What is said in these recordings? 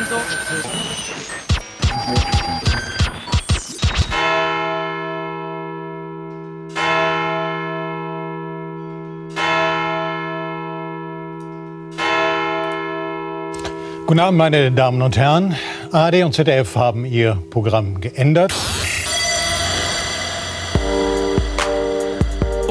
nicht so. Guten Abend, meine Damen und Herren. ARD und ZDF haben ihr Programm geändert.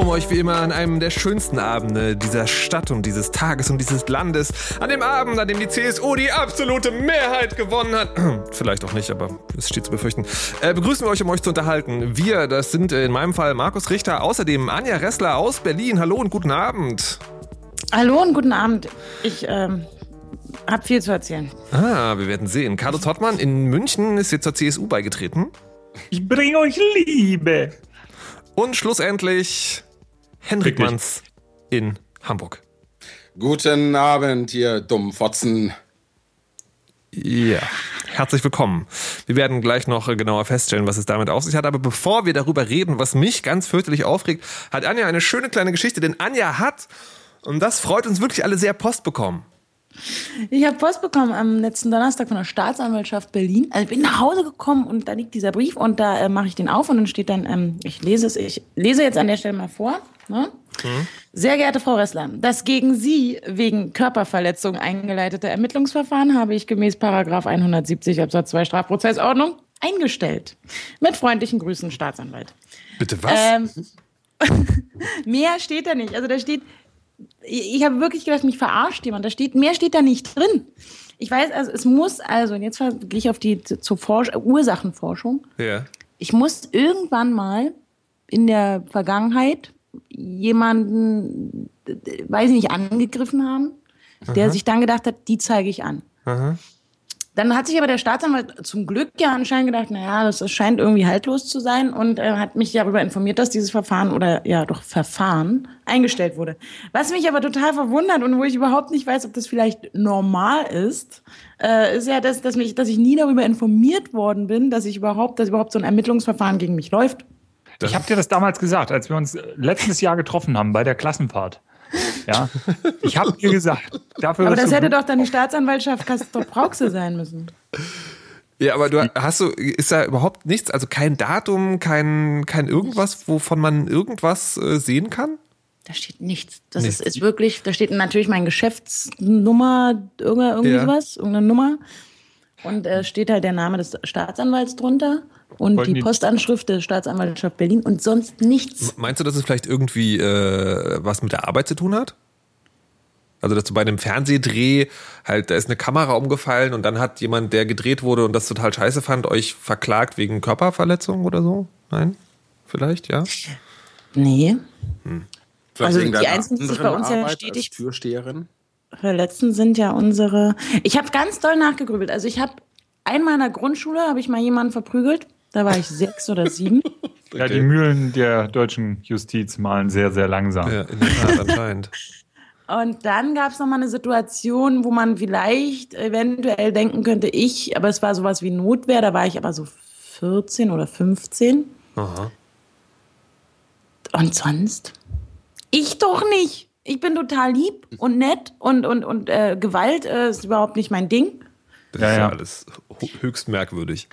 Euch wie immer an einem der schönsten Abende dieser Stadt und dieses Tages und dieses Landes, an dem Abend, an dem die CSU die absolute Mehrheit gewonnen hat, vielleicht auch nicht, aber es steht zu befürchten, äh, begrüßen wir euch, um euch zu unterhalten. Wir, das sind in meinem Fall Markus Richter, außerdem Anja Ressler aus Berlin. Hallo und guten Abend. Hallo und guten Abend. Ich ähm, hab viel zu erzählen. Ah, wir werden sehen. Carlos Hottmann in München ist jetzt zur CSU beigetreten. Ich bringe euch Liebe. Und schlussendlich Henrik? Manns in Hamburg. Guten Abend, ihr Dummfotzen. Ja, herzlich willkommen. Wir werden gleich noch äh, genauer feststellen, was es damit auf sich hat. Aber bevor wir darüber reden, was mich ganz fürchterlich aufregt, hat Anja eine schöne kleine Geschichte. Denn Anja hat, und das freut uns wirklich alle sehr, Post bekommen. Ich habe Post bekommen am letzten Donnerstag von der Staatsanwaltschaft Berlin. Also ich bin nach Hause gekommen und da liegt dieser Brief und da äh, mache ich den auf und dann steht dann, ähm, ich lese es, ich lese jetzt an der Stelle mal vor. Ne? Sehr geehrte Frau Ressler, das gegen Sie wegen Körperverletzung eingeleitete Ermittlungsverfahren habe ich gemäß Paragraph 170 Absatz 2 Strafprozessordnung eingestellt. Mit freundlichen Grüßen, Staatsanwalt. Bitte was? Ähm, mehr steht da nicht. Also da steht, ich, ich habe wirklich gedacht, mich verarscht jemand. Da steht, mehr steht da nicht drin. Ich weiß, also es muss, also und jetzt gehe ich auf die zur Forsch Ursachenforschung. ja. Ich muss irgendwann mal in der Vergangenheit jemanden, weiß ich nicht, angegriffen haben, der sich dann gedacht hat, die zeige ich an. Dann hat sich aber der Staatsanwalt zum Glück ja anscheinend gedacht, naja, das das scheint irgendwie haltlos zu sein und äh, hat mich darüber informiert, dass dieses Verfahren oder ja doch Verfahren eingestellt wurde. Was mich aber total verwundert und wo ich überhaupt nicht weiß, ob das vielleicht normal ist, äh, ist ja, dass, dass, mich, dass ich nie darüber informiert worden bin, dass ich überhaupt, dass überhaupt so ein Ermittlungsverfahren gegen mich läuft. Ich habe dir das damals gesagt, als wir uns letztes Jahr getroffen haben bei der Klassenfahrt. Ja, ich habe dir gesagt, dafür Aber das hätte doch dann die Staatsanwaltschaft Castor Brauxel sein müssen. Ja, aber du hast du, ist da überhaupt nichts, also kein Datum, kein, kein irgendwas, wovon man irgendwas äh, sehen kann? Da steht nichts. Das Nichts. Ist, ist wirklich, da steht natürlich meine Geschäftsnummer, irgendwie, irgendwie Ja. sowas, irgendeine Nummer. Und äh, steht halt der Name des Staatsanwalts drunter und Wollten die die- Postanschrift der Staatsanwaltschaft Berlin und sonst nichts. Meinst du, dass es vielleicht irgendwie äh, was mit der Arbeit zu tun hat? Also, dass du bei einem Fernsehdreh halt, da ist eine Kamera umgefallen und dann hat jemand, der gedreht wurde und das total scheiße fand, euch verklagt wegen Körperverletzung oder so? Nein? Vielleicht, ja? Nee. Vielleicht Also die deiner einzigen, die sich bei uns ja stetig- als Türsteherin. Verletzten sind ja unsere. Ich habe ganz doll nachgegrübelt. Also ich habe einmal in der Grundschule habe ich mal jemanden verprügelt. Da war ich sechs oder sieben. Ja, die Mühlen der deutschen Justiz malen sehr, sehr langsam. Ja, in der Tat, anscheinend. Und dann gab es nochmal eine Situation, wo man vielleicht eventuell denken könnte, ich, aber es war sowas wie Notwehr, da war ich aber so 14 oder 15. Aha. Und sonst? Ich doch nicht. Ich bin total lieb und nett und, und, und äh, Gewalt äh, ist überhaupt nicht mein Ding. Das Ja, ist ja ja. alles höchst merkwürdig.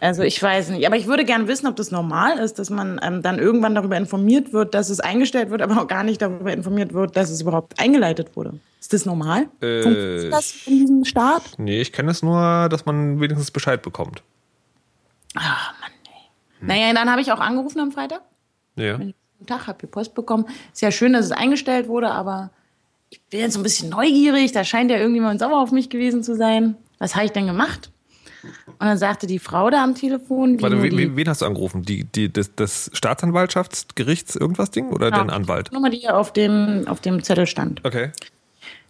Also ich weiß nicht. Aber ich würde gerne wissen, ob das normal ist, dass man ähm, dann irgendwann darüber informiert wird, dass es eingestellt wird, aber auch gar nicht darüber informiert wird, dass es überhaupt eingeleitet wurde. Ist das normal? Äh, Funktioniert das in diesem Staat? Nee, ich kenne es nur, dass man wenigstens Bescheid bekommt. Ah, Mann, ey. Naja, dann habe ich auch angerufen am Freitag. Ja. Guten Tag, habe die Post bekommen. Ist ja schön, dass es eingestellt wurde, aber ich bin jetzt so ein bisschen neugierig. Da scheint ja irgendjemand sauer auf mich gewesen zu sein. Was habe ich denn gemacht? Und dann sagte die Frau da am Telefon, die, Warte, wen, die wen- hast du angerufen? Die, die, das, das Staatsanwaltschaftsgerichts irgendwas Ding oder den Anwalt? Nummer, die hier auf dem, auf dem Zettel stand. Okay.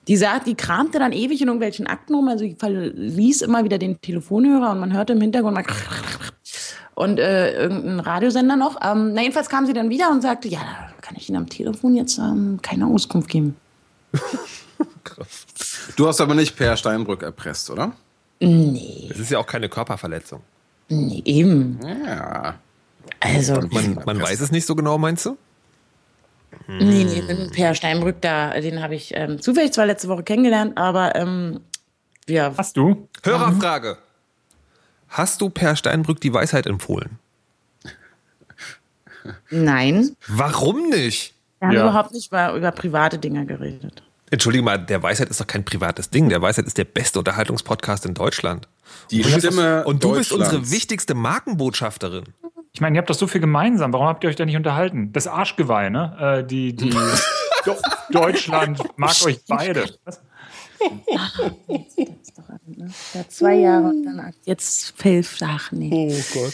Die sagt, die kramte dann ewig in irgendwelchen Akten rum, also die verließ immer wieder den Telefonhörer und man hörte im Hintergrund mal und äh, irgendein Radiosender noch. Ähm, na, jedenfalls kam sie dann wieder und sagte, ja, da kann ich Ihnen am Telefon jetzt ähm, keine Auskunft geben. Du hast aber nicht Per Steinbrück erpresst, oder? Nee, Es ist ja auch keine Körperverletzung. nee, eben. Ja. Also, Man, man weiß es nicht so genau, meinst du? nee, nee, mit Per Steinbrück da, den habe ich ähm, zufällig zwar letzte Woche kennengelernt, aber ähm, Ja, Hast du? Hörerfrage. Hast du Per Steinbrück die Weisheit empfohlen? nein. Warum nicht? Wir haben Ja. überhaupt nicht über, über private Dinge geredet. Entschuldige mal, der Weisheit ist doch kein privates Ding. Der Weisheit ist der beste Unterhaltungspodcast in Deutschland. Die Stimme Und du bist unsere wichtigste Markenbotschafterin. Ich meine, ihr habt doch so viel gemeinsam. Warum habt ihr euch da nicht unterhalten? Das Arschgeweih, ne? Äh, die, die Deutschland mag euch beide. Was? Ja, zwei Jahre und dann jetzt fünf Sachen. Nee. Oh Gott.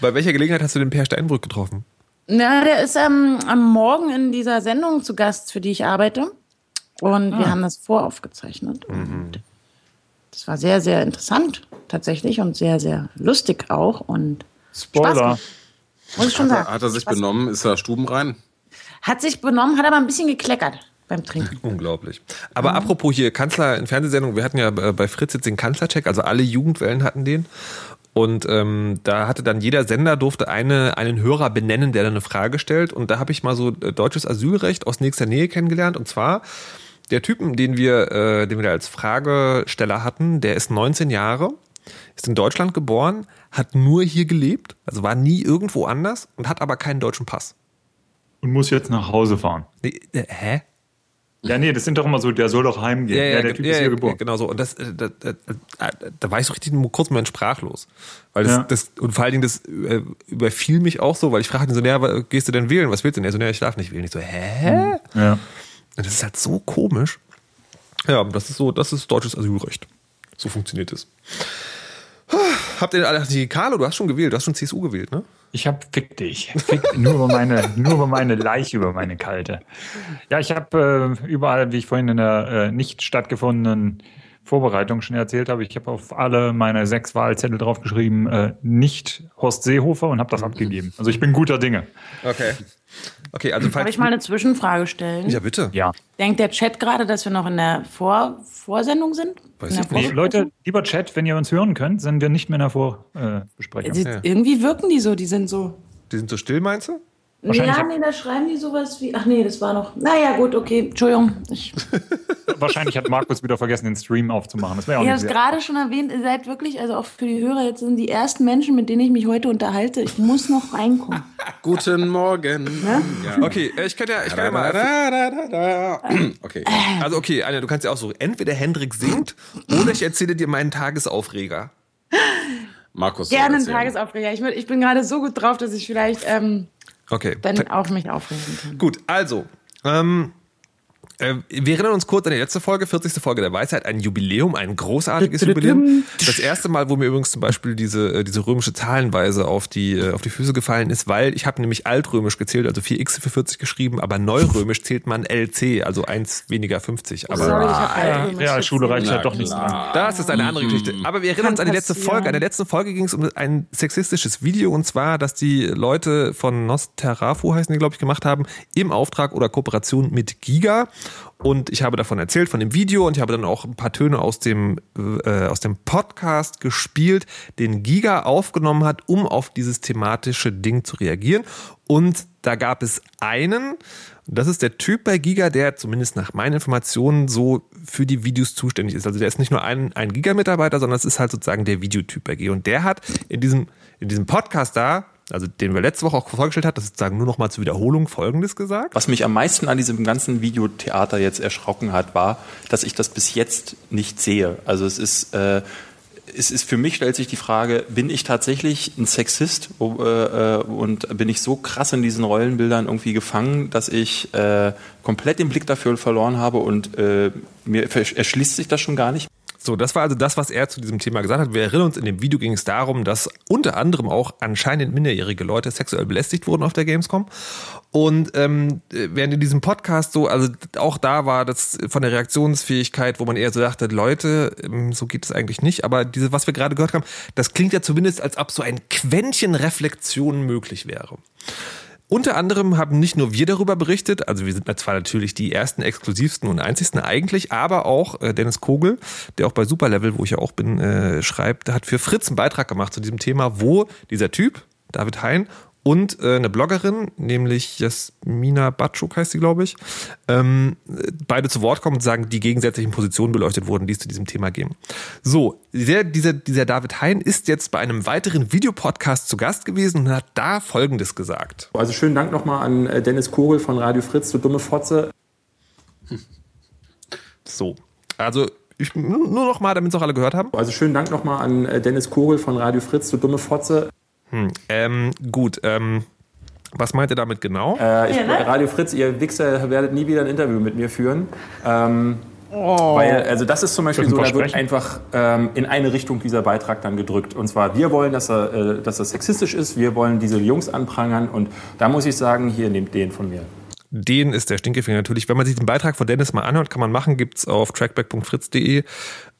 Bei welcher Gelegenheit hast du den Per Steinbrück getroffen? Na, der ist ähm, am Morgen in dieser Sendung zu Gast, für die ich arbeite. Und wir haben das voraufgezeichnet. Und das war sehr, sehr interessant tatsächlich und sehr, sehr lustig auch. Und Spoiler. Spaß muss ich schon Hat er, sagen. hat er sich Spaß benommen? Ist er stubenrein? Hat sich benommen, hat aber ein bisschen gekleckert beim Trinken. Unglaublich. Aber apropos hier Kanzler in Fernsehsendungen, wir hatten ja bei Fritz jetzt den Kanzlercheck, also alle Jugendwellen hatten den. Und ähm, da hatte dann jeder Sender durfte eine, einen Hörer benennen, der dann eine Frage stellt. Und da habe ich mal so äh, deutsches Asylrecht aus nächster Nähe kennengelernt. Und zwar der Typen, den wir, äh, den wir da als Fragesteller hatten, der ist 19 Jahre, ist in Deutschland geboren, hat nur hier gelebt, also war nie irgendwo anders und hat aber keinen deutschen Pass. Und muss jetzt nach Hause fahren. Nee, äh, hä? Ja, nee, das sind doch immer so, der soll doch heimgehen. Ja, der ge- Typ ist hier geboren. Genau so. Und das, äh, da, da, da, war ich so richtig nur kurz mal sprachlos. Weil das, Ja. das, und vor allen Dingen, das äh, überfiel mich auch so, weil ich fragte ihn so, naja, gehst du denn wählen? Was willst du denn? Er so, naja, ich darf nicht wählen. Ich so, hä? Ja. Und das ist halt so komisch. Ja, das ist so, das ist deutsches Asylrecht. So funktioniert es. Habt ihr alle, die Carlo, du hast schon gewählt, du hast schon CSU gewählt, ne? Ich hab fick dich. Fick, nur über meine, nur über meine Leiche, über meine kalte. Ja, ich habe äh, überall, wie ich vorhin in der äh, nicht stattgefundenen Vorbereitung schon erzählt habe, ich habe auf alle meine sechs Wahlzettel draufgeschrieben, äh, nicht Horst Seehofer und habe das abgegeben. Also ich bin guter Dinge. Okay. Okay, also Darf ich mal eine Zwischenfrage stellen? Ja, bitte. Ja. Denkt der Chat gerade, dass wir noch in der Vor Vorsendung sind? Weiß ich nicht. Leute, lieber Chat, wenn ihr uns hören könnt, sind wir nicht mehr in der Vorbesprechung. Sie- Irgendwie wirken die so, die sind so. Die sind so still, meinst du? Wahrscheinlich ja, nee, da schreiben die sowas wie. Ach nee, das war noch. Naja, gut, okay, Entschuldigung. Ich, Wahrscheinlich hat Markus wieder vergessen, den Stream aufzumachen. Das wäre auch ich habe nicht es gerade schon erwähnt, ihr seid wirklich, also auch für die Hörer, jetzt sind die ersten Menschen, mit denen ich mich heute unterhalte. Ich muss noch reinkommen. Guten Morgen. Ja. Okay, äh, ich kann ja, ich kann ja Da, mal. da, da, da, da. Okay. Also okay, Anja, du kannst ja auch so, entweder Hendrik singt oder ich erzähle dir meinen Tagesaufreger. Markus. Gerne ein erzählen. Tagesaufreger. Ich, würd- ich bin gerade so gut drauf, dass ich vielleicht ähm, Okay. dann auch mich aufregen kann. Gut, also, ähm, äh, wir erinnern uns kurz an die letzte Folge, 40. Folge der Weisheit, ein Jubiläum, ein großartiges Jubiläum. Das erste Mal, wo mir übrigens zum Beispiel diese, äh, diese römische Zahlenweise auf die, äh, auf die Füße gefallen ist, weil ich habe nämlich altrömisch gezählt, also 4x für 40 geschrieben, aber neurömisch zählt man LC, also 1 weniger 50. Aber Sorry, ich Ja, Realschule reicht ja doch nicht dran. Das ist eine andere Geschichte. Aber wir erinnern uns an die letzte passieren. Folge. An der letzten Folge ging es um ein sexistisches Video und zwar, dass die Leute von Nosterafu heißen die, glaube ich, gemacht haben, im Auftrag oder Kooperation mit Giga. Und ich habe davon erzählt, von dem Video und ich habe dann auch ein paar Töne aus dem, äh, aus dem Podcast gespielt, den Giga aufgenommen hat, um auf dieses thematische Ding zu reagieren. Und da gab es einen, das ist der Typ bei Giga, der zumindest nach meinen Informationen so für die Videos zuständig ist. Also der ist nicht nur ein, ein Giga-Mitarbeiter, sondern es ist halt sozusagen der Videotyp bei Giga. Und der hat in diesem, in diesem Podcast da, also den wir letzte Woche auch vorgestellt hat, das ist sozusagen nur noch mal zur Wiederholung Folgendes gesagt. Was mich am meisten an diesem ganzen Videotheater jetzt erschrocken hat, war, dass ich das bis jetzt nicht sehe. Also es ist, äh, es ist für mich stellt sich die Frage, bin ich tatsächlich ein Sexist äh, äh, und bin ich so krass in diesen Rollenbildern irgendwie gefangen, dass ich äh, komplett den Blick dafür verloren habe und äh, mir erschließt sich das schon gar nicht. So, das war also das, was er zu diesem Thema gesagt hat. Wir erinnern uns, in dem Video ging es darum, dass unter anderem auch anscheinend minderjährige Leute sexuell belästigt wurden auf der Gamescom. Und ähm, während in diesem Podcast so, also auch da war das von der Reaktionsfähigkeit, wo man eher so dachte, Leute, ähm, so geht es eigentlich nicht. Aber diese, was wir gerade gehört haben, das klingt ja zumindest, als ob so ein Quäntchen Reflexion möglich wäre. Unter anderem haben nicht nur wir darüber berichtet, also wir sind zwar natürlich die ersten, exklusivsten und einzigsten eigentlich, aber auch äh, Dennis Kogel, der auch bei Superlevel, wo ich ja auch bin, äh, schreibt, hat für Fritz einen Beitrag gemacht zu diesem Thema, wo dieser Typ, David Hein, und äh, eine Bloggerin, nämlich Jasmina Batschuk heißt sie, glaube ich, ähm, beide zu Wort kommen und sagen, die gegensätzlichen Positionen beleuchtet wurden, die es zu diesem Thema geben. So, der, dieser, dieser David Hein ist jetzt bei einem weiteren Videopodcast zu Gast gewesen und hat da Folgendes gesagt. Also schönen Dank nochmal an äh, Dennis Kogel von Radio Fritz, du dumme Fotze. So, also ich, nur noch mal, damit es auch alle gehört haben. Also schönen Dank nochmal an äh, Dennis Kogel von Radio Fritz, du dumme Fotze. Hm, ähm, gut, ähm, was meint ihr damit genau? Äh, ich, Radio Fritz, ihr Wichser werdet nie wieder ein Interview mit mir führen. Ähm, oh. Weil, also das ist zum Beispiel so, da wird einfach ähm, in eine Richtung dieser Beitrag dann gedrückt. Und zwar, wir wollen, dass er, äh, dass er sexistisch ist, wir wollen diese Jungs anprangern und da muss ich sagen, hier nehmt den von mir. Den ist der Stinkefinger natürlich. Wenn man sich den Beitrag von Dennis mal anhört, kann man machen, gibt's auf trackback.fritz.de.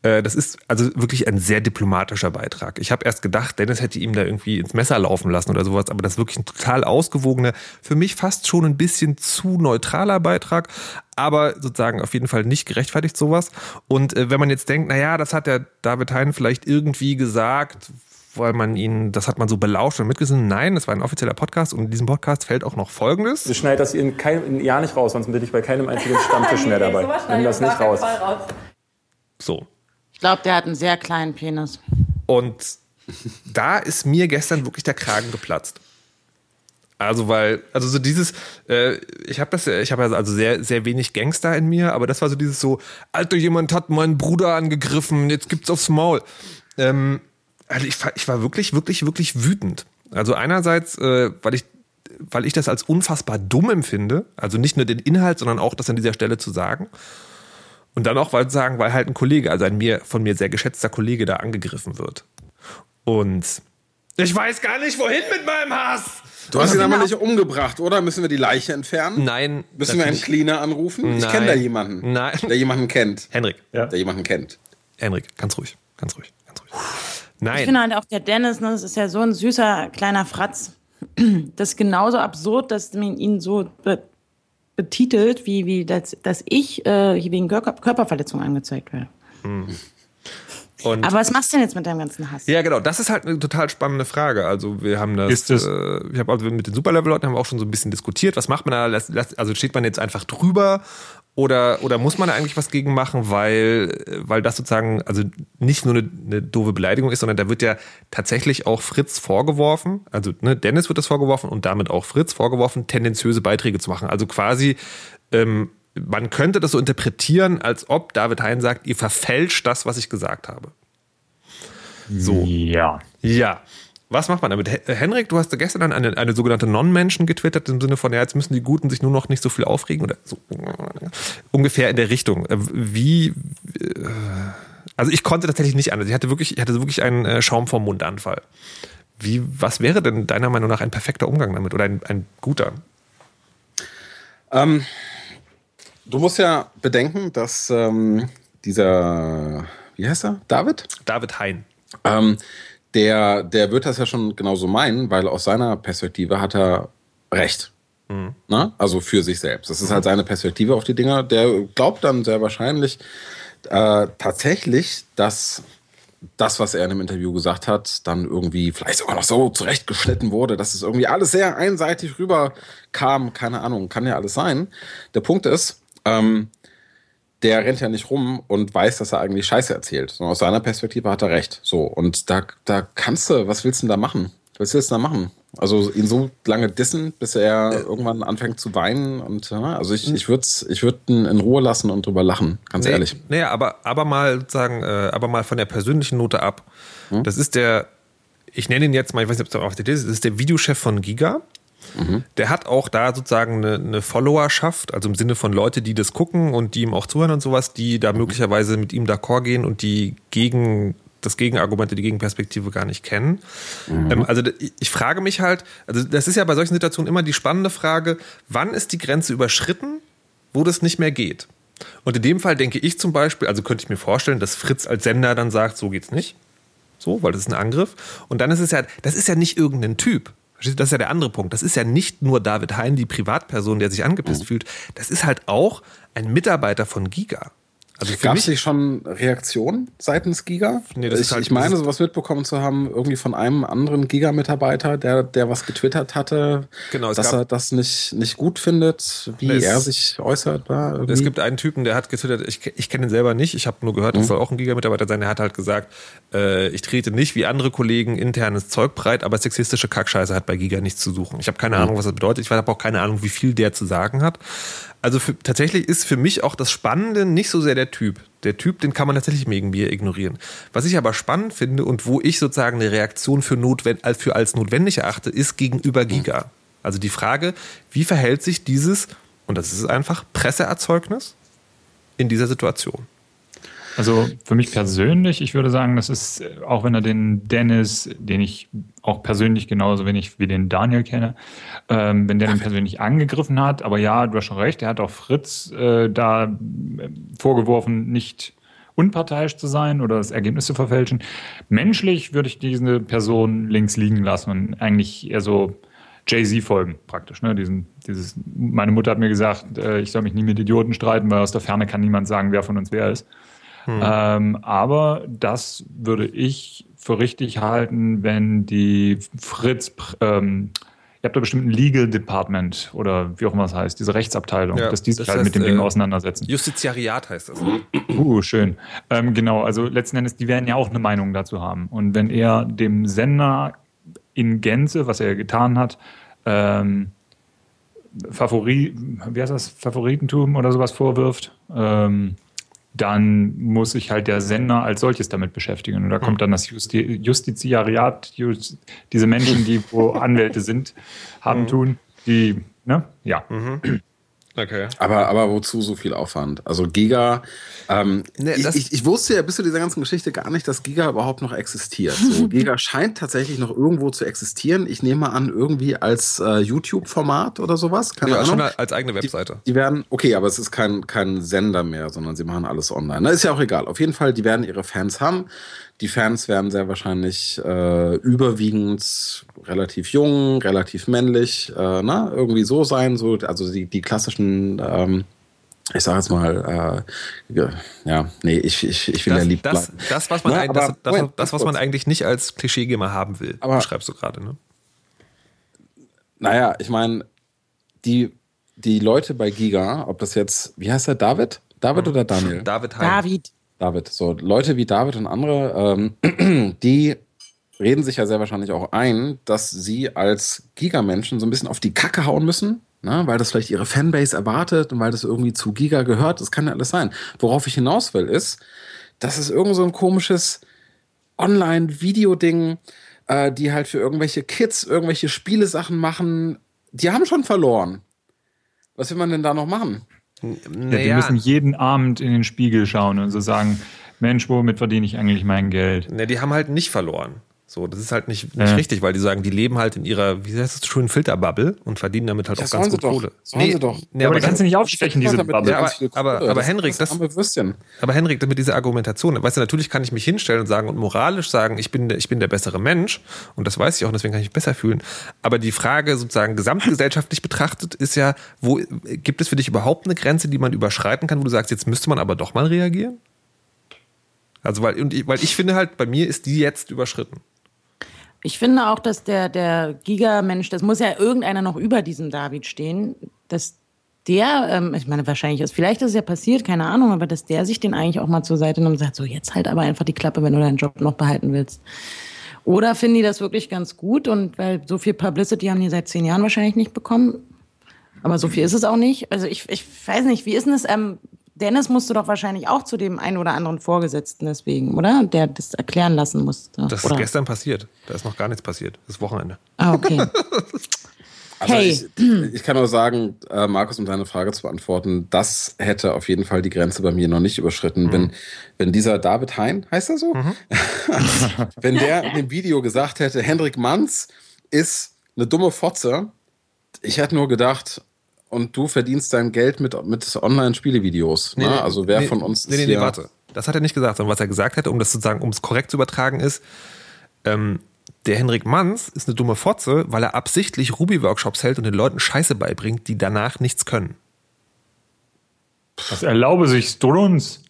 Äh, das ist also wirklich ein sehr diplomatischer Beitrag. Ich habe erst gedacht, Dennis hätte ihm da irgendwie ins Messer laufen lassen oder sowas, aber das ist wirklich ein total ausgewogener, für mich fast schon ein bisschen zu neutraler Beitrag, aber sozusagen auf jeden Fall nicht gerechtfertigt sowas. Und äh, wenn man jetzt denkt, naja, das hat der David Hein vielleicht irgendwie gesagt, weil man ihn, das hat man so belauscht und mitgesungen. Nein, das war ein offizieller Podcast und in diesem Podcast fällt auch noch Folgendes. Du schneidet das in kein Jahr nicht raus, sonst bin ich bei keinem einzigen Stammtisch mehr dabei. Nimm das nicht raus. So. Ich glaube, der hat einen sehr kleinen Penis. Und da ist mir gestern wirklich der Kragen geplatzt. Also weil, also so dieses, äh, ich habe das, ich habe also sehr, sehr wenig Gangster in mir, aber das war so dieses so, Alter, jemand hat meinen Bruder angegriffen, jetzt gibt's aufs Maul. Ähm, also ich, ich war wirklich, wirklich, wirklich wütend. Also einerseits, äh, weil ich weil ich das als unfassbar dumm empfinde, also nicht nur den Inhalt, sondern auch das an dieser Stelle zu sagen. Und dann auch, weil sagen, weil halt ein Kollege, also ein mir, von mir sehr geschätzter Kollege da angegriffen wird. Und ich weiß gar nicht, wohin mit meinem Hass. Du hast ihn aber nicht umgebracht, oder? Müssen wir die Leiche entfernen? Nein. Müssen wir einen Cleaner anrufen? Nein. Ich kenne da jemanden. Nein. Der jemanden kennt. Henrik. Ja. Der jemanden kennt. Henrik, ganz ruhig, ganz ruhig, ganz ruhig. Nein. Ich finde halt auch der Dennis, ne, das ist ja so ein süßer kleiner Fratz. Das ist genauso absurd, dass man ihn so betitelt, wie, wie dass, dass ich äh, wegen Körper Körperverletzung angezeigt werde. Hm. Und Aber was machst du denn jetzt mit deinem ganzen Hass? Ja, genau. Das ist halt eine total spannende Frage. Also wir haben das, Ist das äh, ich habe also mit den Superlevel-Leuten haben wir auch schon so ein bisschen diskutiert. Was macht man da? Also steht man jetzt einfach drüber oder, oder muss man da eigentlich was gegen machen, weil, weil das sozusagen also nicht nur eine, eine doofe Beleidigung ist, sondern da wird ja tatsächlich auch Fritz vorgeworfen, also ne, Dennis wird das vorgeworfen und damit auch Fritz vorgeworfen, tendenziöse Beiträge zu machen. Also quasi, ähm, man könnte das so interpretieren, als ob David Hein sagt, ihr verfälscht das, was ich gesagt habe. So. Ja. Ja. Was macht man damit? Henrik, du hast gestern eine, eine sogenannte Non-Menschen getwittert, im Sinne von, ja, jetzt müssen die Guten sich nur noch nicht so viel aufregen oder so ungefähr in der Richtung. Äh, wie, äh, also ich konnte tatsächlich nicht anders. Ich hatte wirklich, ich hatte wirklich einen äh, Schaum vom Mundanfall. Wie, was wäre denn deiner Meinung nach ein perfekter Umgang damit oder ein, ein guter? Ähm, du musst ja bedenken, dass ähm, dieser, wie heißt er? David? David Hein. Ähm, der, der wird das ja schon genauso meinen, weil aus seiner Perspektive hat er recht. Mhm. Na? Also für sich selbst. Das ist halt seine Perspektive auf die Dinger. Der glaubt dann sehr wahrscheinlich äh, tatsächlich, dass das, was er in dem Interview gesagt hat, dann irgendwie vielleicht sogar noch so zurechtgeschnitten wurde, dass es irgendwie alles sehr einseitig rüberkam. Keine Ahnung, kann ja alles sein. Der Punkt ist, ähm, der rennt ja nicht rum und weiß, dass er eigentlich Scheiße erzählt. Sondern aus seiner Perspektive hat er recht. So, und da, da kannst du, was willst du denn da machen? Was willst du denn da machen? Also ihn so lange dissen, bis er äh. irgendwann anfängt zu weinen. Und also ich, ich würde ich würd ihn in Ruhe lassen und drüber lachen, ganz nee, ehrlich. Naja, aber, aber mal sagen, äh, aber mal von der persönlichen Note ab. Hm? Das ist der, ich nenne ihn jetzt mal, ich weiß nicht, ob es auf der ist, das ist der Videochef von Giga. Mhm. Der hat auch da sozusagen eine, eine, Followerschaft, also im Sinne von Leute, die das gucken und die ihm auch zuhören und sowas, die da möglicherweise mit ihm d'accord gehen und die gegen das Gegenargumente, die Gegenperspektive gar nicht kennen. Mhm. Ähm, also ich frage mich halt, also das ist ja bei solchen Situationen immer die spannende Frage, wann ist die Grenze überschritten, wo das nicht mehr geht? Und in dem Fall denke ich zum Beispiel, also könnte ich mir vorstellen, dass Fritz als Sender dann sagt, so geht's nicht. So, weil das ist ein Angriff. Und dann ist es ja, das ist ja nicht irgendein Typ. Das ist ja der andere Punkt. Das ist ja nicht nur David Hein, die Privatperson, der sich angepisst mhm. fühlt. Das ist halt auch ein Mitarbeiter von Giga. Also Gab es nicht schon Reaktionen seitens Giga? Nee, das ich, ist halt, ich meine, sowas mitbekommen zu haben, irgendwie von einem anderen Giga-Mitarbeiter, der, der was getwittert hatte, genau, dass er das nicht, nicht gut findet, wie es, er sich äußert. Da es gibt einen Typen, der hat getwittert, ich, ich kenne ihn selber nicht, ich habe nur gehört, das mhm. soll auch ein Giga-Mitarbeiter sein, der hat halt gesagt, äh, ich trete nicht wie andere Kollegen internes Zeug breit, aber sexistische Kackscheiße hat bei Giga nichts zu suchen. Ich habe keine mhm. Ahnung, was das bedeutet, ich habe auch keine Ahnung, wie viel der zu sagen hat. Also für, tatsächlich ist für mich auch das Spannende nicht so sehr der Typ. Der Typ, den kann man tatsächlich irgendwie ignorieren. Was ich aber spannend finde und wo ich sozusagen eine Reaktion für, notwend, für als notwendig erachte, ist gegenüber Giga. Also die Frage, wie verhält sich dieses, und das ist einfach, Presseerzeugnis in dieser Situation? Also für mich persönlich, ich würde sagen, das ist, auch wenn er den Dennis, den ich auch persönlich genauso wenig wie den Daniel kenne, ähm, wenn der den persönlich angegriffen hat, aber ja, du hast schon recht, er hat auch Fritz äh, da äh, vorgeworfen, nicht unparteiisch zu sein oder das Ergebnis zu verfälschen. Menschlich würde ich diese Person links liegen lassen und eigentlich eher so Jay-Z folgen, praktisch. Ne? Diesen, dieses, meine Mutter hat mir gesagt, äh, ich soll mich nie mit Idioten streiten, weil aus der Ferne kann niemand sagen, wer von uns wer ist. Hm. Ähm, aber das würde ich für richtig halten, wenn die Fritz, ähm, ihr habt da bestimmt ein Legal Department oder wie auch immer das heißt, diese Rechtsabteilung, ja, dass die sich das halt heißt, mit dem Ding äh, auseinandersetzen. Justiziariat heißt das. Uh, schön. Ähm, genau, also letzten Endes, die werden ja auch eine Meinung dazu haben. Und wenn er dem Sender in Gänze, was er getan hat, ähm, Favori, wie heißt das, Favoritentum oder sowas vorwirft, ähm, dann muss sich halt der Sender als solches damit beschäftigen. Und da kommt dann das Justi Justiziariat, Just, diese Menschen, die wo Anwälte sind, haben mhm. tun, die, ne, ja. Mhm. Okay. Aber, aber wozu so viel Aufwand? Also Giga, ähm, nee, ich, ich, ich, wusste ja bis zu dieser ganzen Geschichte gar nicht, dass Giga überhaupt noch existiert. So, Giga scheint tatsächlich noch irgendwo zu existieren. Ich nehme an, irgendwie als äh, YouTube-Format oder sowas. Keine ja, Ahnung. schon als eigene Webseite. Die, die, werden, okay, aber es ist kein, kein Sender mehr, sondern sie machen alles online. Na, ist ja auch egal. Auf jeden Fall, die werden ihre Fans haben. Die Fans werden sehr wahrscheinlich äh, überwiegend relativ jung, relativ männlich, äh, na, irgendwie so sein, so, also die, die klassischen, ähm, ich sage jetzt mal, äh, ja, nee, ich, ich, ich will das, ja lieb das, bleiben. Das, was man, Na, aber, das, das, Moment, das, was man eigentlich nicht als Klischee-Gamer haben will, aber, schreibst du gerade, ne? Naja, ich meine, die, die Leute bei Giga, ob das jetzt, wie heißt er, David? David hm. oder Daniel? David Heim. David. David. So, Leute wie David und andere, ähm, die reden sich ja sehr wahrscheinlich auch ein, dass sie als Giga-Menschen so ein bisschen auf die Kacke hauen müssen, ne? weil das vielleicht ihre Fanbase erwartet und weil das irgendwie zu Giga gehört. Das kann ja alles sein. Worauf ich hinaus will, ist, dass es irgend so ein komisches Online-Video-Ding, äh, die halt für irgendwelche Kids irgendwelche Spielesachen machen, die haben schon verloren. Was will man denn da noch machen? Ja, die müssen jeden Abend in den Spiegel schauen und so sagen, Mensch, womit verdiene ich eigentlich mein Geld? Ne, die haben halt nicht verloren. So, das ist halt nicht, nicht ja. richtig, weil die sagen, die leben halt in ihrer, wie heißt das, schönen Filterbubble und verdienen damit halt ja, auch ganz gut Kohle. Sollen nee, sie doch. Nee, aber, aber kannst du nicht aufstechen, diese Bubble. Ja, aber, aber, aber Henrik, das, aber Henrik, damit diese Argumentation, weißt du, natürlich kann ich mich hinstellen und sagen und moralisch sagen, ich bin, ich bin der bessere Mensch und das weiß ich auch, deswegen kann ich mich besser fühlen. Aber die Frage sozusagen gesamtgesellschaftlich betrachtet ist ja, wo, gibt es für dich überhaupt eine Grenze, die man überschreiten kann, wo du sagst, jetzt müsste man aber doch mal reagieren? Also, weil, und ich, weil ich finde halt, bei mir ist die jetzt überschritten. Ich finde auch, dass der, der Giga-Mensch, das muss ja irgendeiner noch über diesem David stehen, dass der, ähm, ich meine, wahrscheinlich ist, vielleicht ist es ja passiert, keine Ahnung, aber dass der sich den eigentlich auch mal zur Seite nimmt und sagt, so jetzt halt aber einfach die Klappe, wenn du deinen Job noch behalten willst. Oder finden die das wirklich ganz gut und weil so viel Publicity haben die seit zehn Jahren wahrscheinlich nicht bekommen. Aber so viel ist es auch nicht. Also ich, ich weiß nicht, wie ist denn es? Ähm, Dennis musste doch wahrscheinlich auch zu dem einen oder anderen Vorgesetzten deswegen, oder? Der das erklären lassen musste. Das oder? ist gestern passiert. Da ist noch gar nichts passiert. Das ist Wochenende. Ah, okay. Also hey. ich, ich, kann nur sagen, äh, Markus, um deine Frage zu beantworten, das hätte auf jeden Fall die Grenze bei mir noch nicht überschritten. Mhm. Wenn, wenn dieser David Hein, heißt er so? Mhm. wenn der in dem Video gesagt hätte, Hendrik Manns ist eine dumme Fotze, ich hätte nur gedacht, und du verdienst dein Geld mit, mit Online-Spielevideos. Nee, ne? Also wer nee, von uns. Nee, nee, nee, warte. Das hat er nicht gesagt, sondern was er gesagt hätte, um das sozusagen, um es korrekt zu übertragen, ist, ähm, der Henrik Manns ist eine dumme Fotze, weil er absichtlich Ruby-Workshops hält und den Leuten Scheiße beibringt, die danach nichts können. Das erlaube sich Strunz.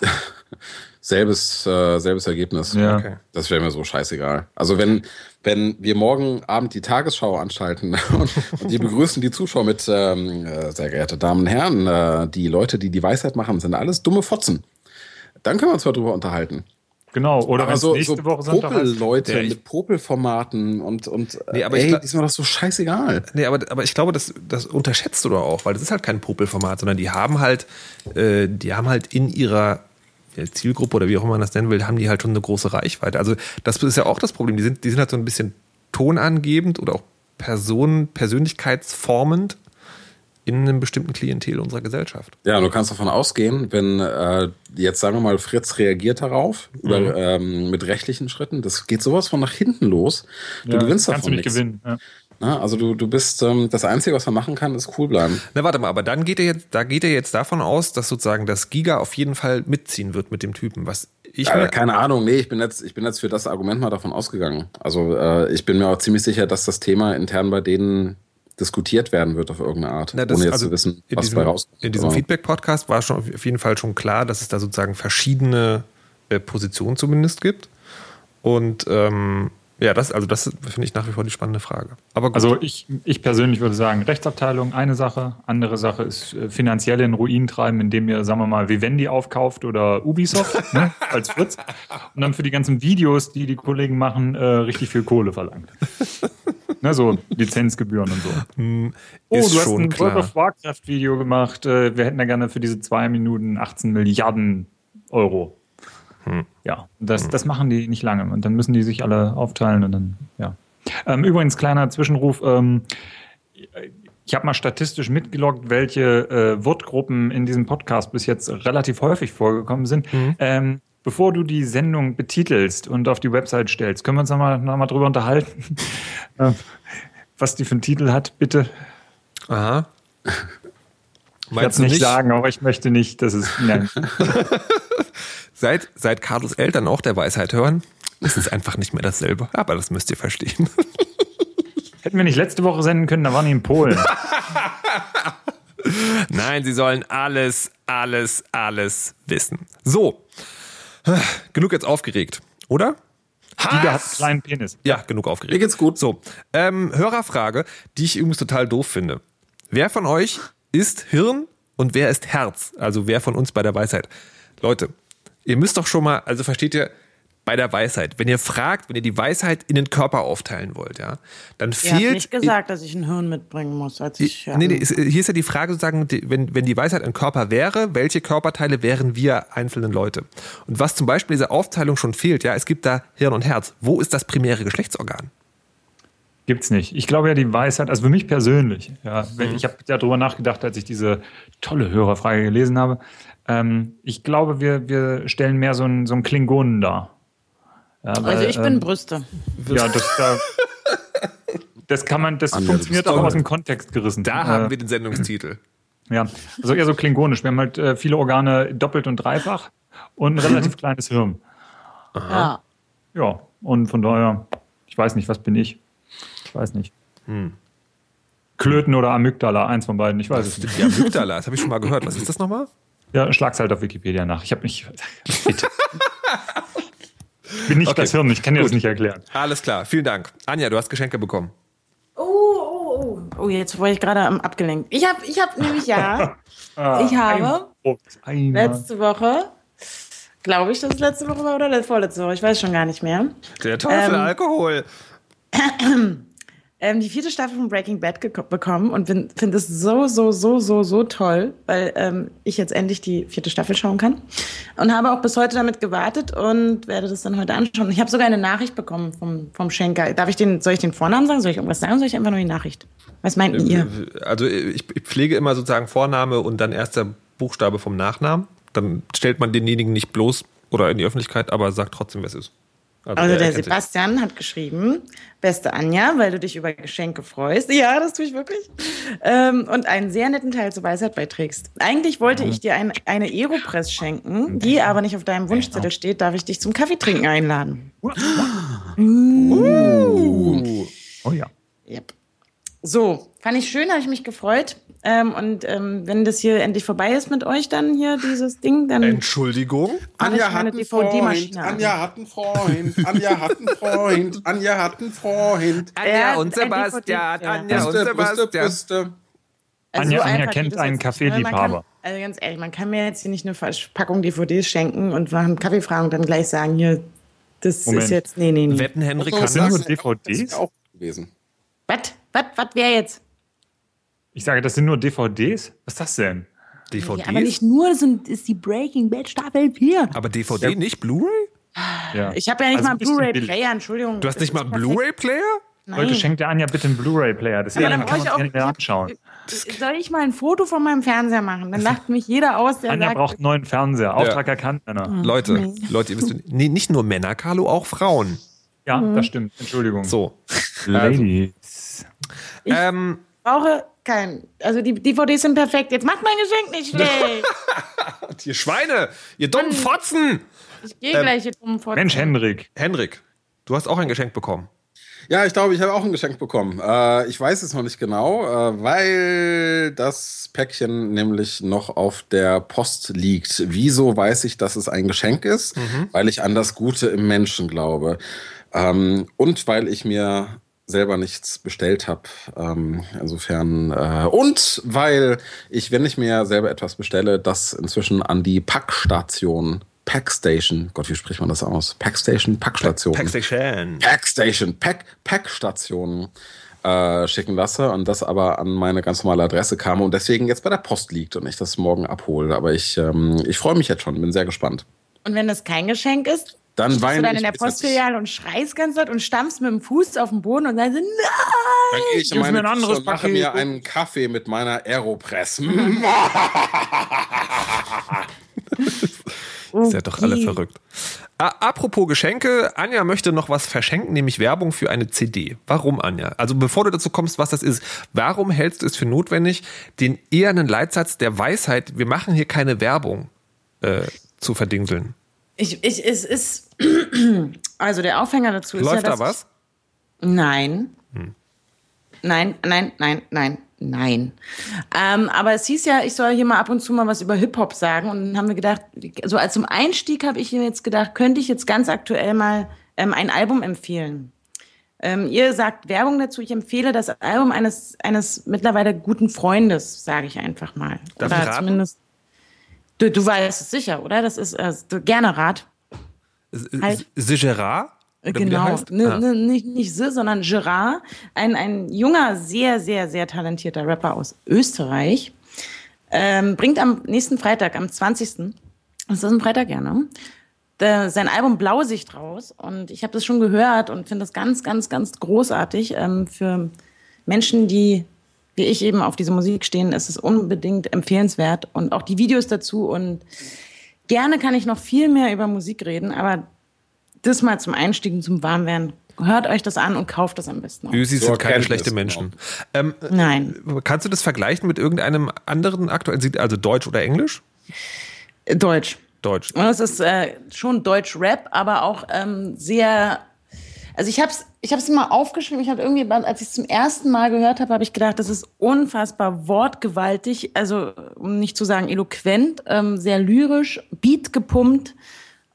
Selbes, äh, selbes Ergebnis. Ja. Okay. Das wäre mir so scheißegal. Also wenn, wenn wir morgen Abend die Tagesschau anschalten und, und die begrüßen die Zuschauer mit, ähm, äh, sehr geehrte Damen und Herren, äh, die Leute, die die Weisheit machen, sind alles dumme Fotzen. Dann können wir uns mal drüber unterhalten. Genau, oder Aber so, nächste so Woche Sonntag. Popel-Leute Ja, mit Popel-Formaten und, und Nee, aber ey, ich ist mir das so scheißegal. Nee, aber, aber ich glaube, das, das unterschätzt du doch auch, weil das ist halt kein Popelformat, sondern die haben halt, äh, die haben halt in ihrer Zielgruppe oder wie auch immer man das nennen will, haben die halt schon eine große Reichweite. Also das ist ja auch das Problem. Die sind, die sind halt so ein bisschen tonangebend oder auch Personen, persönlichkeitsformend in einem bestimmten Klientel unserer Gesellschaft. Ja, du kannst davon ausgehen, wenn äh, jetzt sagen wir mal Fritz reagiert darauf über, Mhm. ähm, mit rechtlichen Schritten, das geht sowas von nach hinten los. Du Ja, gewinnst kannst davon du nicht nichts. gewinnen. Ja. Na, also du, du bist ähm, das Einzige, was man machen kann, ist cool bleiben. Na, warte mal, aber dann geht er jetzt, da geht er jetzt davon aus, dass sozusagen das Giga auf jeden Fall mitziehen wird mit dem Typen. Was ich Äh, mir, keine Ahnung, nee, ich bin jetzt, ich bin jetzt für das Argument mal davon ausgegangen. Also äh, ich bin mir auch ziemlich sicher, dass das Thema intern bei denen diskutiert werden wird auf irgendeine Art, Na, das- ohne jetzt also zu wissen, was diesem, dabei rauskommt. In diesem Feedback-Podcast war schon auf jeden Fall schon klar, dass es da sozusagen verschiedene äh, Positionen zumindest gibt. Und ähm, ja, das, also das finde ich nach wie vor die spannende Frage. Aber gut. Also ich, ich persönlich würde sagen, Rechtsabteilung eine Sache, andere Sache ist äh, finanziell in Ruin treiben, indem ihr, sagen wir mal, Vivendi aufkauft oder Ubisoft ne, als Fritz und dann für die ganzen Videos, die die Kollegen machen, äh, richtig viel Kohle verlangt. ne, so Lizenzgebühren und so. Oh, ist du hast ein klar. World of Warcraft Video gemacht. Äh, wir hätten da gerne für diese zwei Minuten 18 Milliarden Euro. Hm. Ja, das, das machen die nicht lange und dann müssen die sich alle aufteilen und dann, ja. Ähm, übrigens, kleiner Zwischenruf. Ähm, ich habe mal statistisch mitgeloggt, welche äh, Wortgruppen in diesem Podcast bis jetzt relativ häufig vorgekommen sind. Mhm. Ähm, bevor du die Sendung betitelst und auf die Website stellst, können wir uns nochmal noch mal drüber unterhalten, äh, was die für einen Titel hat, bitte. Aha. Ich Meinst werde es nicht nicht, sagen, aber ich möchte nicht, dass es. Nein. Seit, seit Carlos Eltern auch der Weisheit hören, ist es einfach nicht mehr dasselbe. Aber das müsst ihr verstehen. Hätten wir nicht letzte Woche senden können, da waren die in Polen. Nein, sie sollen alles, alles, alles wissen. So. Genug jetzt aufgeregt, oder? Dieter hat einen kleinen Penis. Ja, genug aufgeregt. Mir geht's gut. So, ähm, Hörerfrage, die ich übrigens total doof finde. Wer von euch ist Hirn und wer ist Herz? Also wer von uns bei der Weisheit? Leute, ihr müsst doch schon mal, also versteht ihr, bei der Weisheit, wenn ihr fragt, wenn ihr die Weisheit in den Körper aufteilen wollt, ja, dann hat fehlt. nicht gesagt, dass ich ein Hirn mitbringen muss, als ich. Nee, nee, ist- hier ist ja die Frage sozusagen, wenn, wenn die Weisheit ein Körper wäre, welche Körperteile wären wir einzelnen Leute? Und was zum Beispiel diese Aufteilung schon fehlt, ja, es gibt da Hirn und Herz. Wo ist das primäre Geschlechtsorgan? Gibt's nicht. Ich glaube ja, die Weisheit, also für mich persönlich, ja, wenn, ich habe ja darüber nachgedacht, als ich diese tolle Hörerfrage gelesen habe. Ähm, ich glaube, wir, wir stellen mehr so einen, so einen Klingonen dar. Ja, also weil, ich bin ähm, Brüste. Ja, das, da, das kann man, das du funktioniert auch aus dem Kontext gerissen. Da Äh, haben wir den Sendungstitel. Ja, also eher so klingonisch. Wir haben halt äh, viele Organe doppelt und dreifach und ein relativ kleines Hirn. Ja. Ja, und von daher, ich weiß nicht, was bin ich? Ich weiß nicht. Klöten oder Amygdala, eins von beiden, ich weiß es nicht. Die Amygdala, das habe ich schon mal gehört. Was ist das nochmal? Ja, schlag's halt auf Wikipedia nach. Ich habe mich. Bitte. Bin nicht Okay. das Hirn, ich kann dir das Gut. nicht erklären. Alles klar, vielen Dank. Anja, du hast Geschenke bekommen. Oh, oh, oh. Oh, jetzt war ich gerade am abgelenkt. Ich habe ich hab nämlich ja, ich habe einmal. letzte Woche, glaube ich, dass es letzte Woche war oder le- vorletzte Woche, ich weiß schon gar nicht mehr, Der Teufel Ähm, Alkohol. ähm, die vierte Staffel von Breaking Bad bekommen und finde es so, so, so, so, so toll, weil ähm, ich jetzt endlich die vierte Staffel schauen kann. Und habe auch bis heute damit gewartet und werde das dann heute anschauen. Ich habe sogar eine Nachricht bekommen vom, vom Schenker. Darf ich den, soll ich den Vornamen sagen? Soll ich irgendwas sagen? Soll ich einfach nur die Nachricht? Was meint ihr? Also ich, ich pflege immer sozusagen Vorname und dann erster Buchstabe vom Nachnamen. Dann stellt man denjenigen nicht bloß oder in die Öffentlichkeit, aber sagt trotzdem, wer es ist. Also er der sich. Sebastian hat geschrieben, beste Anja, weil du dich über Geschenke freust. Ja, das tue ich wirklich. Ähm, und einen sehr netten Teil zur Weisheit beiträgst. Eigentlich wollte ich dir ein, eine Aeropress schenken, die aber nicht auf deinem Wunschzettel steht. Darf ich dich zum Kaffeetrinken einladen? Oh ja. Yep. So, fand ich schön, habe ich mich gefreut. Ähm, und ähm, wenn das hier endlich vorbei ist mit euch, dann hier dieses Ding, dann. Entschuldigung. Anja hat einen Freund, Anja hat einen Freund, Anja hat einen Freund, Anja hat einen Freund. Anja und Sebastian, Anja und Sebastian. Brüste. Also Anja, so Anja kennt einen ne? Kaffeeliebhaber. Also ganz ehrlich, man kann mir jetzt hier nicht eine Packung DVDs schenken und nach einem Kaffee fragen und dann gleich sagen, hier, das Moment. ist jetzt, nee, nee, nee. Wetten, Henrik kann sind nur das. DVDs? Das ist auch gewesen. Was? Was? Was wäre jetzt? Ich sage, das sind nur DVDs? Was ist das denn? DVDs? Ja, aber nicht nur, das sind- ist die Breaking Bad Staffel 4. Aber DVD, nicht Blu-ray? Ja. Ich habe ja nicht Also mal ein bisschen Blu-ray-Player, Entschuldigung. Du hast nicht mal einen. Blu-ray-Player? Leute, schenkt der Anja bitte einen Blu-ray-Player. Das Aber kann dann man auch. nicht mehr anschauen. Soll ich mal ein Foto von meinem Fernseher machen? Dann lacht mich jeder aus, der Anja sagt, braucht einen neuen Fernseher. Auftrag erkannt, Männer. Leute, Leute, ihr wisst, nee, nicht nur Männer, Carlo, auch Frauen. Ja, Mhm. das stimmt. Entschuldigung. So. Ladies. Ähm, brauche kein. Also die DVDs sind perfekt. Jetzt macht mein Geschenk nicht schlecht. ihr Schweine, ihr dummen Fotzen! Ich gehe gleich hier drum vor. Mensch, Henrik. Henrik, du hast auch ein Geschenk bekommen. Ja, ich glaube, ich habe auch ein Geschenk bekommen. Äh, ich weiß es noch nicht genau, äh, weil das Päckchen nämlich noch auf der Post liegt. Wieso weiß ich, dass es ein Geschenk ist? Weil ich an das Gute im Menschen glaube. Ähm, und weil ich mir selber nichts bestellt habe. Ähm, insofern. Äh, und weil ich, wenn ich mir selber etwas bestelle, das inzwischen an die Packstation, Packstation, Gott, wie spricht man das aus? Packstation, Packstation. Packstation. Packstation, Pack, Packstationen äh, schicken lasse und das aber an meine ganz normale Adresse kam und deswegen jetzt bei der Post liegt und ich das morgen abhole. Aber ich, ähm, ich freue mich jetzt schon, bin sehr gespannt. Und wenn das kein Geschenk ist, Dann stehst du weine dann ich in der Postfiliale und schreist ganz laut und stampfst mit dem Fuß auf den Boden und sagst, nein! Dann gehe ich in meine mir ein anderes und mache mir einen Kaffee mit meiner Aeropress. Ist ja doch alle Okay. verrückt. Apropos Geschenke, Anja möchte noch was verschenken, nämlich Werbung für eine CD. Warum, Anja? Also bevor du dazu kommst, was das ist, warum hältst du es für notwendig, den ehernen Leitsatz der Weisheit, wir machen hier keine Werbung, äh, zu verdingseln? Ich, ich, es ist, also der Aufhänger dazu ist Läuft ja, da was? Nein. Hm. Nein, nein, nein, nein, nein. Ähm, aber es hieß ja, ich soll hier mal ab und zu mal was über Hip-Hop sagen. Und dann haben wir gedacht, so als zum Einstieg habe ich mir jetzt gedacht, könnte ich jetzt ganz aktuell mal ähm, ein Album empfehlen. Ähm, ihr sagt Werbung dazu, ich empfehle das Album eines, eines mittlerweile guten Freundes, sage ich einfach mal. Darf oder zumindest. Du, du weißt es sicher, oder? Das ist äh, du- gerne Rat. Halt. Oder wie der Genau, ne, Ah. ne, nicht, nicht Sie, sondern Gerard, ein, ein junger, sehr, sehr, sehr talentierter Rapper aus Österreich, ähm, bringt am nächsten Freitag, am 20. Das ist ein Freitag, ja, ne? Der, sein Album Blausicht raus und ich habe das schon gehört und finde das ganz, ganz, ganz großartig. Ähm, für Menschen, die wie ich eben auf diese Musik stehen, ist es unbedingt empfehlenswert und auch die Videos dazu und gerne kann ich noch viel mehr über Musik reden, aber das mal zum Einstieg und zum Warmwerden. Hört euch das an und kauft das am besten auch. Ösis So sind keine erkennt schlechte es, Menschen. Ähm, Nein, kannst du das vergleichen mit irgendeinem anderen aktuellen, also Deutsch oder Englisch? Deutsch. Deutsch. Und es ist äh, schon Deutsch-Rap, aber auch ähm, sehr. Also ich habe es ich hab's mal aufgeschrieben. Ich habe irgendwie, als ich es zum ersten Mal gehört habe, habe ich gedacht, das ist unfassbar wortgewaltig. Also um nicht zu sagen eloquent, ähm, sehr lyrisch, Beat gepumpt.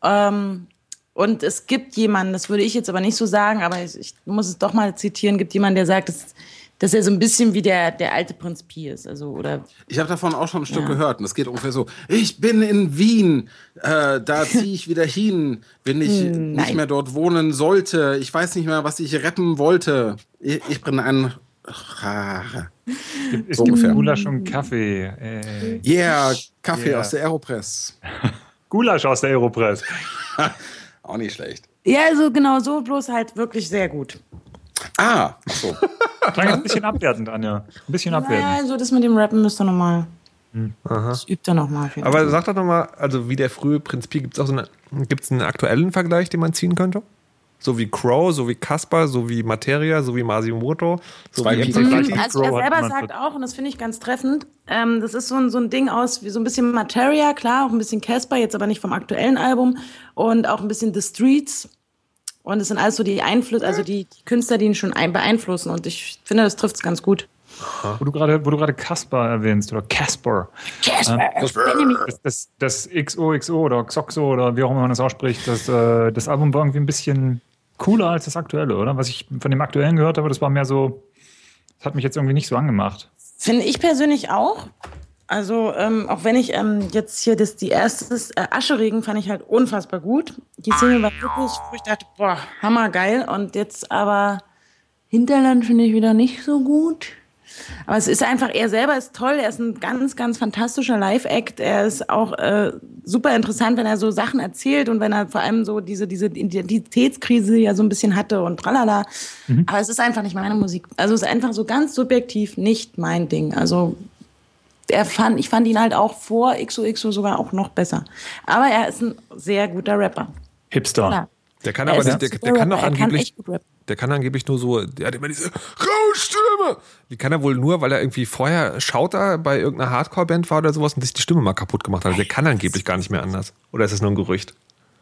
Ähm, und es gibt jemanden, das würde ich jetzt aber nicht so sagen, aber ich, ich muss es doch mal zitieren, gibt jemanden, der sagt, dass, dass er so ein bisschen wie der, der alte Prinz Pi ist. Also, oder Ich habe davon auch schon ein Stück gehört und es geht ungefähr so: Ich bin in Wien, äh, da ziehe ich wieder hin, wenn ich nicht mehr dort wohnen sollte. Ich weiß nicht mehr, was ich retten wollte. Ich, ich bin ein. Es So gibt ungefähr. Gulasch und Kaffee. Äh, Yeah, Kaffee Yeah. aus der Aeropress. Gulasch aus der Aeropress. Auch nicht schlecht. ja, also genau so, bloß halt wirklich sehr gut. Ah, ach so. Klang jetzt ein bisschen abwertend, Anja. Ein bisschen Ja, abwertend. also das mit dem Rappen müsst ihr nochmal. Das übt er nochmal. Aber sag doch nochmal, also wie der frühe Prinz Pi, gibt es auch so eine, gibt's einen aktuellen Vergleich, den man ziehen könnte? So wie Crow, so wie Kaspar, so wie Materia, so wie Masimoto, so Zwei wie Pi- MC Mhm. Also Crow er selber sagt auch, und das finde ich ganz treffend, ähm, das ist so ein, so ein Ding aus, wie so ein bisschen Materia, klar, auch ein bisschen Casper, jetzt aber nicht vom aktuellen Album, und auch ein bisschen The Streets. Und es sind alles so die Einflüsse, also die, die Künstler, die ihn schon ein beeinflussen. Und ich finde, das trifft es ganz gut. Wo du gerade, wo du gerade Casper erwähnst oder Casper. Casper, Ähm, das, das, das XOXO oder Xoxo oder wie auch immer man das ausspricht, das, äh, das Album war irgendwie ein bisschen cooler als das aktuelle, oder? Was ich von dem aktuellen gehört habe, das war mehr so, das hat mich jetzt irgendwie nicht so angemacht. Finde ich persönlich auch. Also, ähm, auch wenn ich ähm, jetzt hier das, die erste äh, Ascheregen fand ich halt unfassbar gut. Die Single war wirklich, wo ich dachte, boah, hammergeil. Und jetzt aber Hinterland finde ich wieder nicht so gut. Aber es ist einfach, er selber ist toll, er ist ein ganz, ganz fantastischer Live-Act. Er ist auch äh, super interessant, wenn er so Sachen erzählt und wenn er vor allem so diese, diese Identitätskrise ja so ein bisschen hatte und tralala. Mhm. Aber es ist einfach nicht meine Musik. Also es ist einfach so ganz subjektiv nicht mein Ding. Also er fand, ich fand ihn halt auch vor XOXO sogar auch noch besser. Aber er ist ein sehr guter Rapper. Hipster. Klar. Der kann aber nicht, der, der kann doch angeblich, der kann angeblich nur so, der hat immer diese raue Stimme. Die kann er wohl nur, weil er irgendwie vorher Schauter bei irgendeiner Hardcore-Band war oder sowas und sich die Stimme mal kaputt gemacht hat. Also der kann angeblich gar nicht mehr anders. Oder ist das nur ein Gerücht?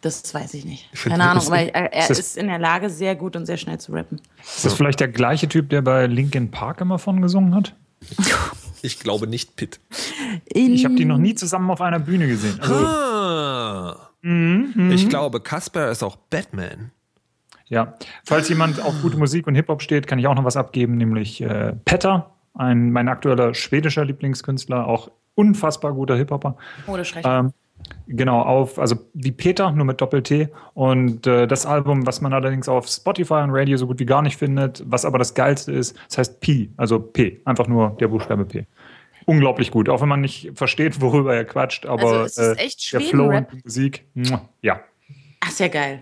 Das weiß ich nicht. Ich Keine Ahnung, aber er, er ist, ist in der Lage, sehr gut und sehr schnell zu rappen. Ist das vielleicht der gleiche Typ, der bei Linkin Park immer von gesungen hat? Ich glaube nicht Pitt. ich habe die noch nie zusammen auf einer Bühne gesehen. Also, ah. Mhm, ich glaube, Casper ist auch Batman. Ja, falls jemand auf gute Musik und Hip-Hop steht, kann ich auch noch was abgeben, nämlich äh, Petter, ein, mein aktueller schwedischer Lieblingskünstler, auch unfassbar guter Hip-Hopper. Oh, das ähm, Genau, auf, also wie Peter, nur mit Doppel-T. Und äh, das Album, was man allerdings auf Spotify und Radio so gut wie gar nicht findet, was aber das Geilste ist, das heißt P, also P, einfach nur der Buchstabe P unglaublich gut, auch wenn man nicht versteht, worüber er quatscht, aber also es ist echt äh, der Flow und die Musik, ja. Ach, sehr geil.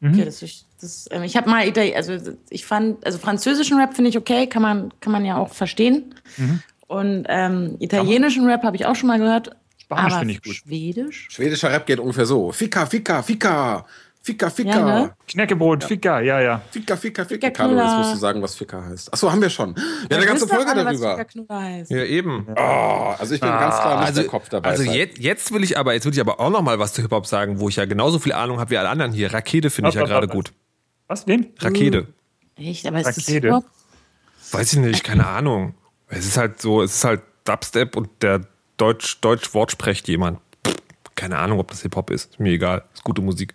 Mhm. Okay, das ist, das, ähm, ich habe mal, also ich fand, also französischen Rap finde ich okay, kann man, kann man ja auch verstehen. Mhm. Und ähm, italienischen Rap habe ich auch schon mal gehört. Spanisch finde ich gut. Schwedisch? Schwedischer Rap geht ungefähr so. Fika, Fika, Fika. Fika, Fika. Ja, ne? Knäckebrot, ja. Fika, ja, ja. Fika, Fika, Fika. Carlo, jetzt musst du sagen, was Fika heißt. Achso, haben wir schon. Wir ja, haben eine ganze Folge alle, darüber. Ja, eben. Oh, also ich bin ah. ganz klar nicht also, der Kopf dabei. Also jetzt, jetzt will ich aber, jetzt will ich aber auch noch mal was zu Hip-Hop sagen, wo ich ja genauso viel Ahnung habe wie alle anderen hier. Rakete finde ich ja gerade gut. Was, wen? Rakete. Echt? Aber ist Rakete. das Hip-Hop? Weiß ich nicht, keine Ahnung. Es ist halt so, es ist halt Dubstep und der Deutsch, Deutsch Wort spricht jemand. Keine Ahnung, ob das Hip-Hop ist. Ist mir egal. Ist gute Musik.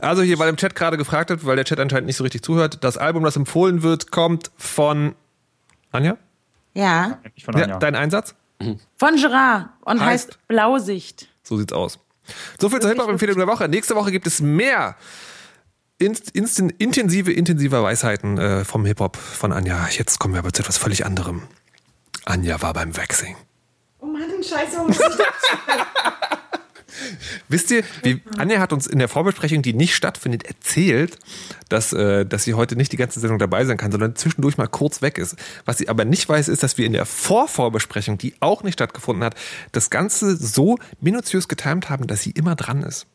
Also hier, weil im Chat gerade gefragt hat, weil der Chat anscheinend nicht so richtig zuhört, das Album, das empfohlen wird, kommt von Anja? Ja. Von Anja. Ja, dein Einsatz? Von Gerard und heißt, heißt Blausicht. So sieht's aus. So viel zur Hip-Hop-Empfehlung der Woche. Nächste Woche gibt es mehr inst, inst, intensive, intensive Weisheiten äh, vom Hip-Hop von Anja. Jetzt kommen wir aber zu etwas völlig anderem. Anja war beim Waxing. Oh Mann, Scheiße, warum ich das Wisst ihr, wie, Anja hat uns in der Vorbesprechung, die nicht stattfindet, erzählt, dass, äh, dass sie heute nicht die ganze Sendung dabei sein kann, sondern zwischendurch mal kurz weg ist. Was sie aber nicht weiß, ist, dass wir in der Vorvorbesprechung, die auch nicht stattgefunden hat, das Ganze so minutiös getimt haben, dass sie immer dran ist.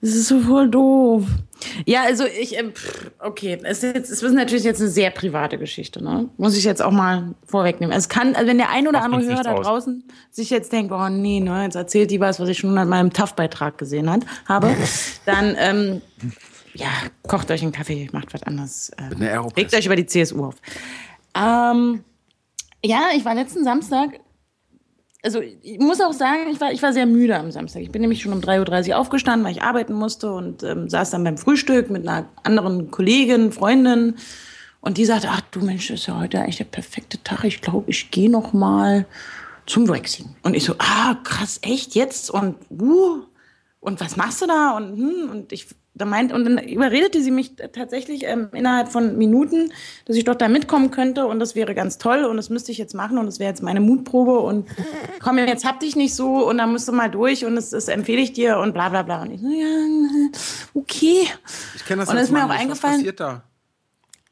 Das ist so voll doof. Ja, also ich, äh, okay, es ist, jetzt, es ist natürlich jetzt eine sehr private Geschichte, ne? Muss ich jetzt auch mal vorwegnehmen. Es kann, also wenn der ein oder andere Hörer da draußen sich jetzt denkt, oh nee, ne, jetzt erzählt die was, was ich schon mal in meinem TAF-Beitrag gesehen hat, habe, dann, ähm, ja, kocht euch einen Kaffee, macht was anderes. Ähm, regt euch über die CSU auf. Ähm, ja, ich war letzten Samstag also ich muss auch sagen, ich war, ich war sehr müde am Samstag. Ich bin nämlich schon um 3.30 Uhr aufgestanden, weil ich arbeiten musste und ähm, saß dann beim Frühstück mit einer anderen Kollegin, Freundin. Und die sagte, ach du Mensch, das ist ja heute eigentlich der perfekte Tag. Ich glaube, ich gehe noch mal zum Waxing. Und ich so, ah, krass, echt jetzt? Und, uh, und was machst du da? Und, hm, und ich da meint, und dann überredete sie mich tatsächlich ähm, innerhalb von Minuten, dass ich doch da mitkommen könnte und das wäre ganz toll und das müsste ich jetzt machen und das wäre jetzt meine Mutprobe und komm, jetzt hab dich nicht so und dann musst du mal durch und das, das empfehle ich dir und bla bla bla. Und ich so, ja, okay. Ich kenne das Und ist mir auch eingefallen. Was passiert da?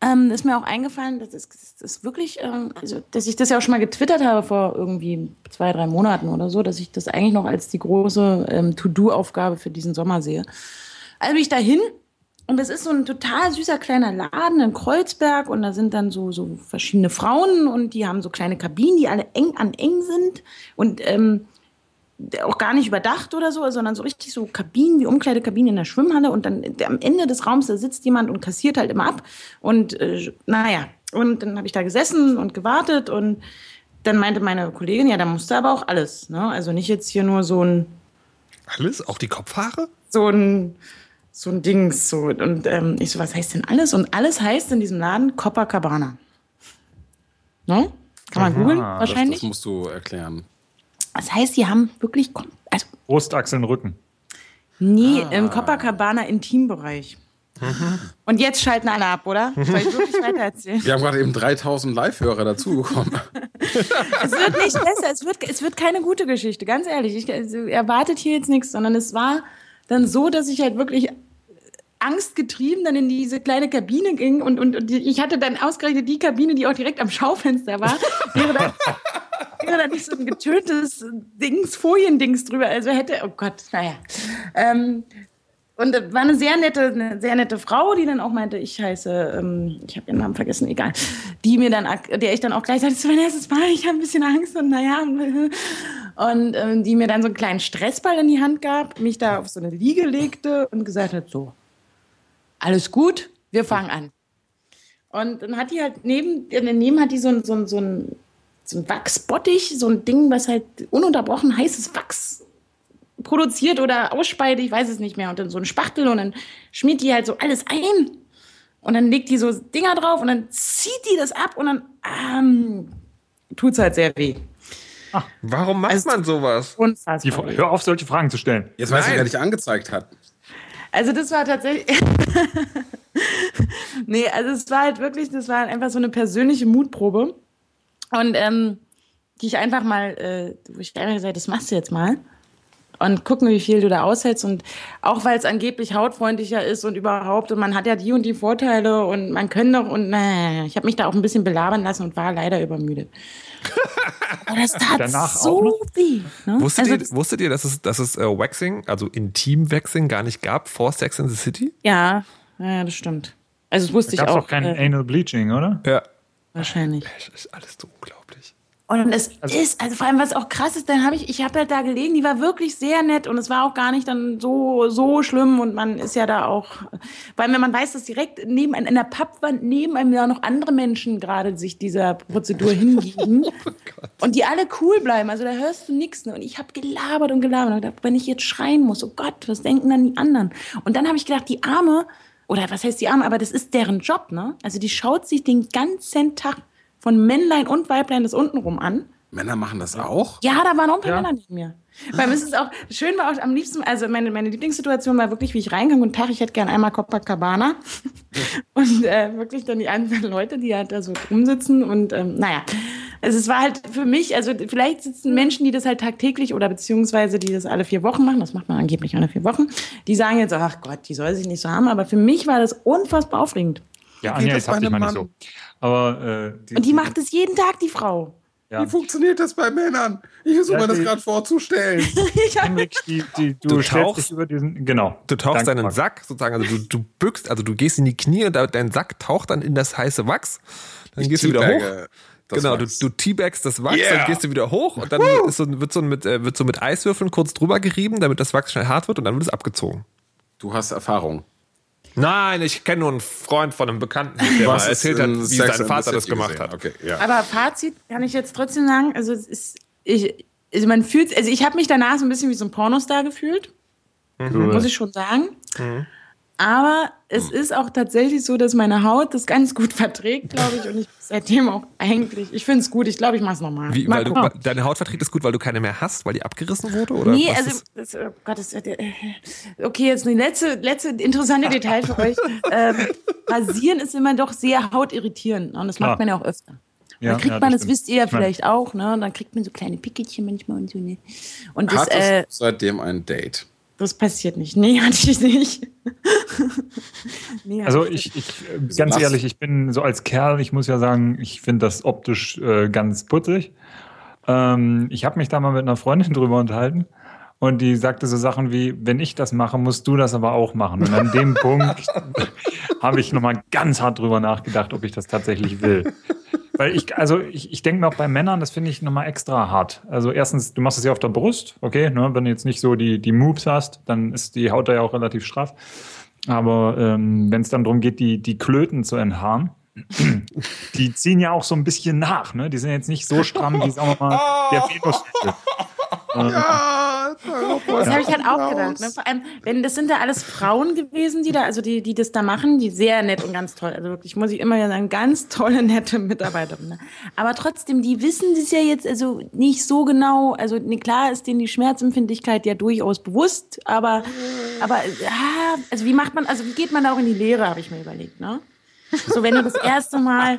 Ähm, ist mir auch eingefallen, dass das, das wirklich, ähm, also, dass ich das ja auch schon mal getwittert habe vor irgendwie zwei, drei Monaten oder so, dass ich das eigentlich noch als die große ähm, To-Do-Aufgabe für diesen Sommer sehe. Also bin ich da hin und das ist so ein total süßer kleiner Laden in Kreuzberg und da sind dann so, so verschiedene Frauen und die haben so kleine Kabinen, die alle eng an eng sind und ähm, auch gar nicht überdacht oder so, sondern so richtig so Kabinen wie Umkleidekabinen in der Schwimmhalle und dann der, am Ende des Raums, da sitzt jemand und kassiert halt immer ab und äh, naja, und dann habe ich da gesessen und gewartet und dann meinte meine Kollegin, ja, da musste aber auch alles, ne? Also nicht jetzt hier nur so ein Alles? Auch die Kopfhaare? so ein so ein Dings so und ähm, ich so was heißt denn alles und alles heißt in diesem Laden Copacabana. Ne? Kann man googeln Das, wahrscheinlich. das musst du erklären. Das heißt, die haben wirklich also Brustachseln, Rücken. Nee, Ah. im Copacabana Intimbereich. Und jetzt schalten alle ab, oder? Soll ich wirklich weitererzählen? Wir haben gerade eben 3000 Live-Hörer dazugekommen. Es wird nicht besser, es wird, es wird keine gute Geschichte, ganz ehrlich. Ich also, erwartet hier jetzt nichts, sondern es war dann so, dass ich halt wirklich angstgetrieben dann in diese kleine Kabine ging und, und, und ich hatte dann ausgerechnet die Kabine, die auch direkt am Schaufenster war. Wäre dann, wäre da nicht so ein getöntes Dings, Foliendings drüber. Also hätte, oh Gott, naja. Ähm, und das war eine sehr nette, eine sehr nette Frau, die dann auch meinte, ich heiße, ähm, ich habe ihren Namen vergessen, egal, die mir dann, der ich dann auch gleich sagte, das ist mein erstes Mal, ich habe ein bisschen Angst und naja, und ähm, die mir dann so einen kleinen Stressball in die Hand gab, mich da auf so eine Liege legte und gesagt hat, so, alles gut, wir fangen an. Und dann hat die halt neben, daneben hat die so ein, so ein, so ein, so ein Wachsbottich, so ein Ding, was halt ununterbrochen heißes Wachs produziert oder ausspeidet, ich weiß es nicht mehr. Und dann so ein Spachtel und dann schmiert die halt so alles ein. Und dann legt die so Dinger drauf und dann zieht die das ab und dann ähm, tut es halt sehr weh. Warum macht Also- man sowas? Die, hör auf, solche Fragen zu stellen. Jetzt weiß ich, Nein. wer dich angezeigt hat. Also das war tatsächlich. nee, also es war halt wirklich, das war einfach so eine persönliche Mutprobe. Und ähm, die ich einfach mal, äh, wo ich einfach gesagt, das machst du jetzt mal. Und gucken, wie viel du da aushältst. Und auch weil es angeblich hautfreundlicher ist und überhaupt. Und man hat ja die und die Vorteile und man kann doch. Und naja, ich habe mich da auch ein bisschen belabern lassen und war leider übermüdet. Aber das tat Danach auch so weh. Ne? Wusstet, also, ihr, wusstet ihr, dass es, dass es äh, Waxing, also Intim-Waxing, gar nicht gab vor Sex in the City? ja, ja, das stimmt. Also das wusste Da gab ich es auch. auch kein äh, Anal Bleaching, oder? Ja. wahrscheinlich. Es ist alles so unglaublich. Und es ist, also vor allem, was auch krass ist, dann habe ich, ich habe halt da gelegen, die war wirklich sehr nett und es war auch gar nicht dann so, so schlimm und man ist ja da auch, weil wenn man weiß, dass direkt neben einem, in der Pappwand neben einem ja noch andere Menschen gerade sich dieser Prozedur hingeben und die alle cool bleiben, also da hörst du nichts. Ne? Und ich habe gelabert und gelabert und gedacht, wenn ich jetzt schreien muss, oh Gott, was denken dann die anderen? Und dann habe ich gedacht, die Arme, oder was heißt die Arme, aber das ist deren Job, ne? Also die schaut sich den ganzen Tag von Männlein und Weiblein das untenrum an. Männer machen das auch? Ja, da waren auch ein paar Ja. Männer neben mir. Weil es ist auch, schön war auch am liebsten, also meine, meine Lieblingssituation war wirklich, wie ich reingang und Tag, ich hätte gern einmal Copacabana. und äh, wirklich dann die anderen Leute, die halt da so rumsitzen und ähm, naja. Also es war halt für mich, also vielleicht sitzen Menschen, die das halt tagtäglich oder beziehungsweise die das alle vier Wochen machen, das macht man angeblich alle vier Wochen, die sagen jetzt, ach Gott, die soll sich nicht so haben, aber für mich war das unfassbar aufregend. Ja, geht Anja, das jetzt hab dich mal nicht so. Aber äh, Und die macht es jeden Tag, die Frau. ja. Wie funktioniert das bei Männern? Ich versuche Ja, mir das die- gerade vorzustellen. Ich Henrik, die, die, du, Du tauchst- dich über diesen, genau. Du tauchst Danke, deinen Marc. Sack sozusagen, also du, du bückst, also du gehst in die Knie und da- dein Sack taucht dann in das heiße Wachs. Dann Ich gehst du wieder hoch. genau, du, Wachs. du teabagst das Wachs, Yeah. dann gehst du wieder hoch und dann ist so, wird, so mit, äh, wird so mit Eiswürfeln kurz drüber gerieben, damit das Wachs schnell hart wird und dann wird es abgezogen. Du hast Erfahrung. Nein, ich kenne nur einen Freund von einem Bekannten, der mal erzählt hat, wie Sex sein Vater das gemacht gesehen. hat. Okay, ja. Aber Fazit kann ich jetzt trotzdem sagen, also es ist, ich, also man fühlt, also ich habe mich danach so ein bisschen wie so ein Pornostar gefühlt, muss ich schon sagen. Aber es ist auch tatsächlich so, dass meine Haut das ganz gut verträgt, glaube ich, und ich seitdem auch eigentlich, ich finde es gut, ich glaube, ich mache es nochmal. Wie, Mal weil du, deine Haut verträgt es gut, weil du keine mehr hast, weil die abgerissen wurde? Oder Nee, was also, ist- das, oh Gott, das, äh, okay, jetzt eine letzte, letzte interessante Detail für euch. Ähm, Rasieren ist immer doch sehr hautirritierend ne? und das Klar. macht man ja auch öfter. Ja, dann kriegt ja, man, das das wisst ihr ja Ich mein- vielleicht auch, ne? Und dann kriegt man so kleine Pickelchen manchmal und so, ne? Und das, Hattest äh, seitdem ein Date? Das passiert nicht. Nee, hatte ich nicht. nee, hatte Also ich ich, ganz Was? ehrlich, ich bin so als Kerl, ich muss ja sagen, ich finde das optisch äh, ganz putzig. Ähm, ich habe mich da mal mit einer Freundin drüber unterhalten und die sagte so Sachen wie, wenn ich das mache, musst du das aber auch machen. Und an dem Punkt habe ich nochmal ganz hart drüber nachgedacht, ob ich das tatsächlich will. Weil ich, also ich, ich denke mir auch bei Männern, das finde ich nochmal extra hart. Also erstens, du machst es ja auf der Brust, okay, ne? wenn du jetzt nicht so die, die Moves hast, dann ist die Haut da ja auch relativ straff. Aber ähm, wenn es dann darum geht, die, die Klöten zu enthaaren, die ziehen ja auch so ein bisschen nach, ne? Die sind jetzt nicht so stramm wie, sagen wir mal, der Venus. Ja, das habe ich halt auch gedacht. Ne? Vor allem, wenn das sind ja alles Frauen gewesen, die da, also die, die das da machen, die sehr nett und ganz toll. Also wirklich, muss ich immer wieder sagen, ganz tolle, nette Mitarbeiterinnen. Ne? Aber trotzdem, die wissen das ja jetzt also nicht so genau. Also ne, klar ist denen die Schmerzempfindlichkeit ja durchaus bewusst, aber, aber ja, also wie macht man, also wie geht man da auch in die Lehre, habe ich mir überlegt, ne? So, wenn du das erste Mal,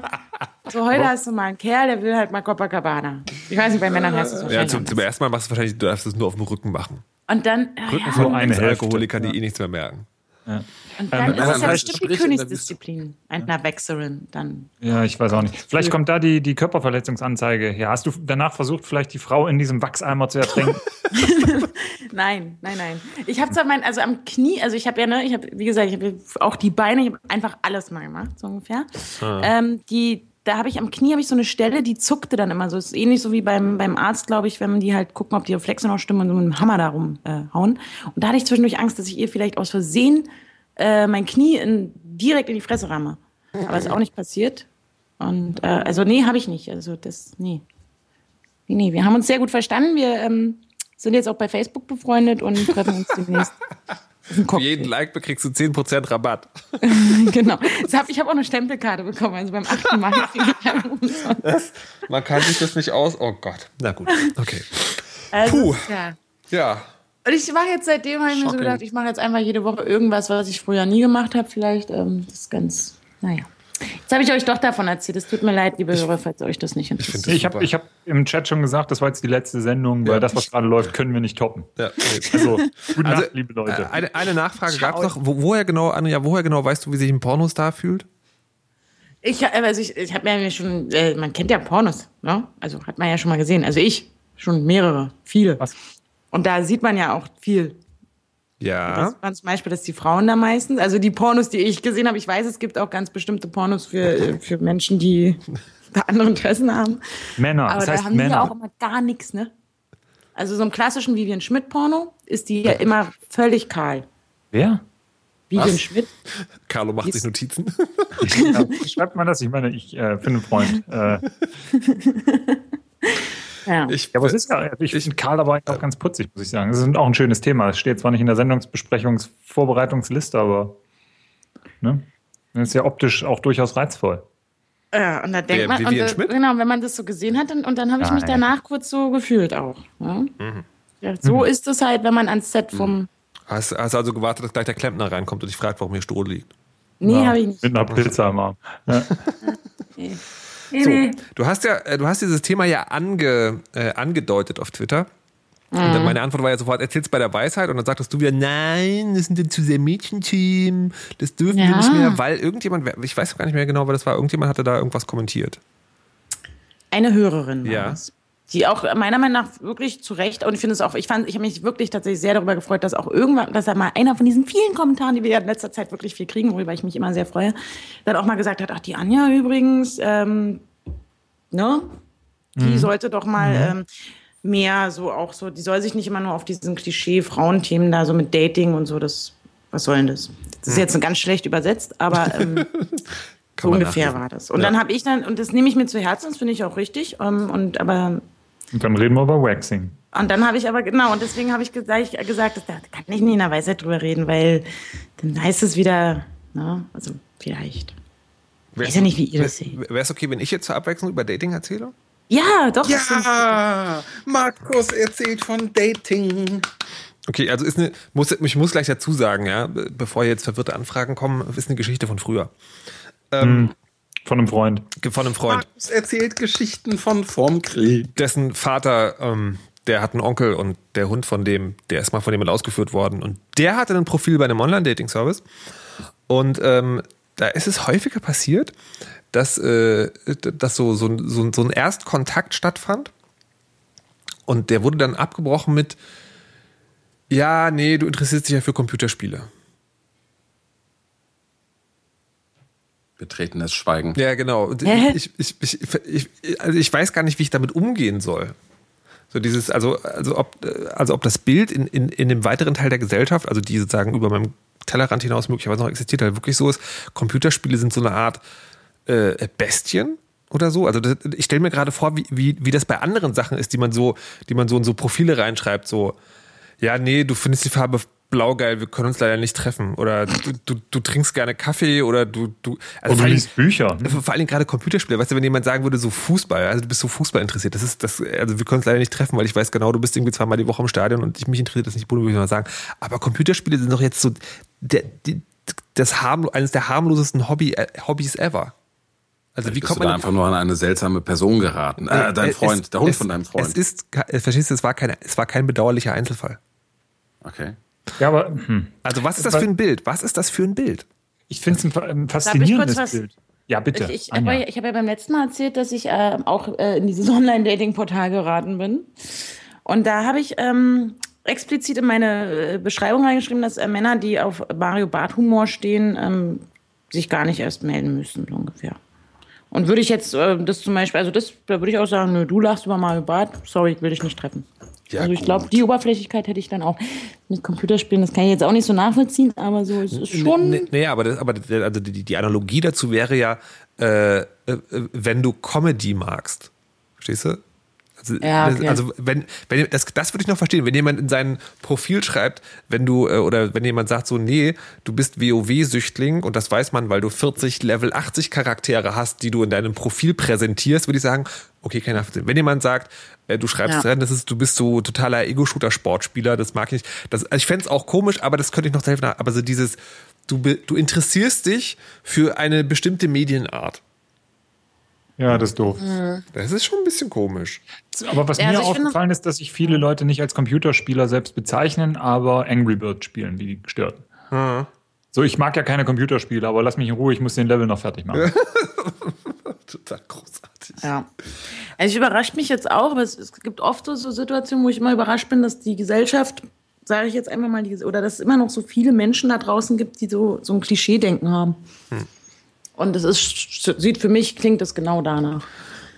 so heute hast du mal einen Kerl, der will halt mal Copacabana. Ich weiß nicht, bei Männern heißt das wahrscheinlich. Ja, zum, zum ersten Mal machst du wahrscheinlich, du darfst es nur auf dem Rücken machen. Und dann, Rücken ja, von eine Alkoholiker, die eh nichts mehr merken. Ja. Und dann ähm, ist es ja bestimmt die Königsdisziplin, einer Wechselin dann. Ja, ich weiß auch nicht. Vielleicht kommt da die, die Körperverletzungsanzeige her. Hast du danach versucht, vielleicht die Frau in diesem Wachseimer zu ertränken? nein, nein, nein. Ich habe zwar mein, also am Knie, also ich habe ja, ne, ich habe, wie gesagt, ich habe auch die Beine, ich habe einfach alles mal gemacht, so ungefähr. Ah. Ähm, die, da habe ich am Knie habe ich so eine Stelle, die zuckte dann immer so. Ist ähnlich so wie beim, beim Arzt, glaube ich, wenn die halt gucken, ob die Reflexe noch stimmen und so mit dem Hammer da rumhauen. Äh, und da hatte ich zwischendurch Angst, dass ich ihr vielleicht aus Versehen äh, mein Knie in, direkt in die Fresse ramme. Aber ist auch nicht passiert. Und äh, also nee, habe ich nicht. Also das, nee. Nee, nee. Wir haben uns sehr gut verstanden. Wir ähm, sind jetzt auch bei Facebook befreundet und treffen uns demnächst. Für jeden Like bekriegst du 10% Rabatt. genau. Hab, ich habe auch eine Stempelkarte bekommen, also beim 8. Mai. man kann sich das nicht aus. Oh Gott. Na gut. Okay. Also, Puh. Ja. ja. Und ich mache jetzt seitdem, habe ich mir so gedacht, ich mache jetzt einfach jede Woche irgendwas, was ich früher nie gemacht habe, vielleicht. Ähm, das ist ganz, naja. Jetzt habe ich euch doch davon erzählt. Es tut mir leid, liebe Hörer, falls euch das nicht interessiert. Ich, ich habe hab im Chat schon gesagt, das war jetzt die letzte Sendung, weil das, was gerade läuft, können wir nicht toppen. Ja, Also, gute also, Nacht, liebe Leute. Äh, eine, eine Nachfrage gab es noch. Wo, woher, genau, Anja, woher genau weißt du, wie sich ein Pornostar fühlt? Ich, also ich, ich habe mir schon, äh, man kennt ja Pornos, ne? Also hat man ja schon mal gesehen. Also ich, schon mehrere, viele. Was? Und da sieht man ja auch viel. Ja. Das waren zum Beispiel, dass die Frauen da meistens, also die Pornos, die ich gesehen habe, ich weiß, es gibt auch ganz bestimmte Pornos für, äh, für Menschen, die da andere Interessen haben. Männer, Aber das heißt da haben Männer. die ja auch immer gar nichts, ne? Also so im klassischen Vivian Schmidt-Porno ist die ja immer völlig kahl. Wer? Vivian Was? Schmidt. Carlo macht sich Notizen. ja, schreibt man das? Ich meine, ich äh, finde einen Freund. Äh. Ja. Ich, ja, aber es ist ja, ich, ich finde Karl aber auch ganz putzig, muss ich sagen. Das ist auch ein schönes Thema. Es steht zwar nicht in der Sendungsbesprechungsvorbereitungsliste, aber ne? das ist ja optisch auch durchaus reizvoll. Ja, und da denkt man, und, äh, genau, wenn man das so gesehen hat, und, und dann habe ich Nein. mich danach kurz so gefühlt auch. Ja? Mhm. Ja, so mhm. ist es halt, wenn man ans Set vom. Mhm. Hast, hast also gewartet, dass gleich der Klempner reinkommt und dich fragt, warum hier Stroh liegt? Nee, ja, habe ich nicht. Mit einer Pizza am Arm. Ja. okay. So, du hast ja, äh, du hast dieses Thema ja ange, äh, angedeutet auf Twitter. Mhm. Und meine Antwort war ja sofort, erzähl's bei der Weisheit. Und dann sagtest du wieder, nein, das sind denn zu sehr Mädchenteam, das dürfen ja. wir nicht mehr, weil irgendjemand, ich weiß gar nicht mehr genau, wer das war, irgendjemand hatte da irgendwas kommentiert. Eine Hörerin war ja. das. Die auch meiner Meinung nach wirklich zu Recht, und ich finde es auch, ich fand, ich habe mich wirklich tatsächlich sehr darüber gefreut, dass auch irgendwann, dass er mal einer von diesen vielen Kommentaren, die wir ja in letzter Zeit wirklich viel kriegen, worüber ich mich immer sehr freue, dann auch mal gesagt hat, ach, die Anja übrigens, ähm, ne? Die mhm. sollte doch mal mhm. ähm, mehr so auch so, die soll sich nicht immer nur auf diesen Klischee-Frauenthemen da so mit Dating und so, das, was soll denn das? Das ist mhm. jetzt ganz schlecht übersetzt, aber ähm, so ungefähr war das. Und ja. dann habe ich dann, und das nehme ich mir zu Herzen, das finde ich auch richtig, ähm, und aber und dann reden wir über Waxing. Und dann habe ich aber, genau, und deswegen habe ich gesagt, gesagt, da kann ich nicht in der Weisheit drüber reden, weil dann heißt es wieder, ne, also vielleicht. Ich weiß ja nicht, wie ihr das seht. Wäre es okay, wenn ich jetzt zur Abwechslung über Dating erzähle? Ja, doch. Ja, Markus erzählt von Dating. Okay, also ist eine, muss, ich muss gleich dazu sagen, ja, bevor jetzt verwirrte Anfragen kommen, ist eine Geschichte von früher. Ähm, hm. Von einem Freund. Von einem Freund. Markus erzählt Geschichten von vorm Krieg. Dessen Vater, ähm, der hat einen Onkel und der Hund von dem, der ist mal von jemand ausgeführt worden. Und der hatte ein Profil bei einem Online-Dating-Service. Und ähm, da ist es häufiger passiert, dass, äh, dass so, so, so, so ein Erstkontakt stattfand. Und der wurde dann abgebrochen mit, ja, nee, du interessierst dich ja für Computerspiele. Betretenes Schweigen. Ja, genau. Ich, ich, ich, also ich weiß gar nicht, wie ich damit umgehen soll. So dieses, also, also ob, also ob das Bild in, in, in dem weiteren Teil der Gesellschaft, also die sozusagen über meinem Tellerrand hinaus möglicherweise noch existiert, halt wirklich so ist, Computerspiele sind so eine Art äh, Bestien oder so. Also das, ich stelle mir gerade vor, wie, wie, wie das bei anderen Sachen ist, die man so, die man so in so Profile reinschreibt, so, ja, nee, du findest die Farbe blau geil, wir können uns leider nicht treffen. Oder du, du, du trinkst gerne Kaffee oder du, du, also Und vor du allem- liest Bücher. vor allen Dingen gerade Computerspiele. Weißt du, wenn jemand sagen würde, so Fußball, also du bist so Fußball interessiert, das ist das, also wir können uns leider nicht treffen, weil ich weiß genau, du bist irgendwie zweimal die Woche im Stadion und ich, mich interessiert das nicht, würde ich mal sagen. Aber Computerspiele sind doch jetzt so der, die, das harmlo eines der harmlosesten Hobby, äh, Hobbys ever. Also wie Bist kommt du da man einfach nur an eine seltsame Person geraten? Äh, dein Es- Freund, der Hund es, von deinem Freund. Es ist, äh, verstehst du, es war kein, es war kein bedauerlicher Einzelfall. okay. Ja, aber hm. Also was ist das für ein Bild? Was ist das für ein Bild? ich finde es ein, fa- ein faszinierendes? Bild. Ja, bitte. Ich, ich habe ja, ich hab ja beim letzten Mal erzählt, dass ich äh, auch äh, in dieses Online-Dating-Portal geraten bin. Und da habe ich ähm, explizit in meine äh, Beschreibung reingeschrieben, dass äh, Männer, die auf Mario Bart Humor stehen, ähm, sich gar nicht erst melden müssen, so ungefähr. Und würde ich jetzt äh, das zum Beispiel, also das, da würde ich auch sagen, nö, du lachst über Mario Bart, sorry, ich will dich nicht treffen. Ja, also ich glaube, die Oberflächlichkeit hätte ich dann auch mit Computerspielen, das kann ich jetzt auch nicht so nachvollziehen, aber so es ist schon. Nee, nee, aber, das, aber also die, die Analogie dazu wäre ja, äh, äh, wenn du Comedy magst. Verstehst du? Also, Ja, okay. also wenn, wenn das, das würde ich noch verstehen, wenn jemand in sein Profil schreibt, wenn du, äh, oder wenn jemand sagt so, nee, du bist WoW-Süchtling und das weiß man, weil du 40 Level 80 Charaktere hast, die du in deinem Profil präsentierst, würde ich sagen, okay, kein Nachvollziehen. Wenn jemand sagt, äh, du schreibst Ja. rein, das ist, du bist so totaler Ego-Shooter-Sportspieler, das mag ich nicht. Das, also ich fände es auch komisch, aber das könnte ich noch helfen. Aber so dieses, du, du interessierst dich für eine bestimmte Medienart. Ja, das ist doof. Das ist schon ein bisschen komisch. Aber was Ja, mir also finde- aufgefallen ist, dass sich viele Leute nicht als Computerspieler selbst bezeichnen, aber Angry Bird spielen, wie die gestört. So, ich mag ja keine Computerspiele, aber lass mich in Ruhe, ich muss den Level noch fertig machen. Total großartig. Ja. Also ich überrascht mich jetzt auch, aber es, es gibt oft so, so Situationen, wo ich immer überrascht bin, dass die Gesellschaft, sage ich jetzt einfach mal, die, oder dass es immer noch so viele Menschen da draußen gibt, die so, so ein Klischee-Denken haben. Und das ist, sieht für mich, klingt das genau danach.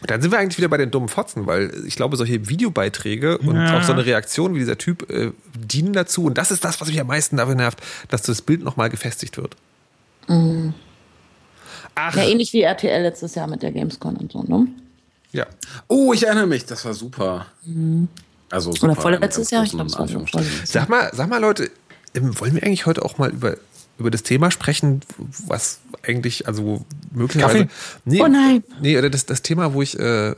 Dann sind wir eigentlich wieder bei den dummen Fotzen, weil ich glaube, solche Videobeiträge und auch so eine Reaktion wie dieser Typ äh, dienen dazu. Und das ist das, was mich am meisten dafür nervt, dass das Bild nochmal gefestigt wird. Ach, Ja, ähnlich wie RTL letztes Jahr mit der Gamescom und so, ne? ja. Oh, ich erinnere mich, das war super. Also super. Oder vorletztes Jahr, ich glaube, es. Sag mal, sag mal, Leute, ähm, wollen wir eigentlich heute auch mal über, über das Thema sprechen, was eigentlich, also möglicherweise. Kaffee? Nee, Oh nein. Nee, oder das, das Thema, wo ich, äh,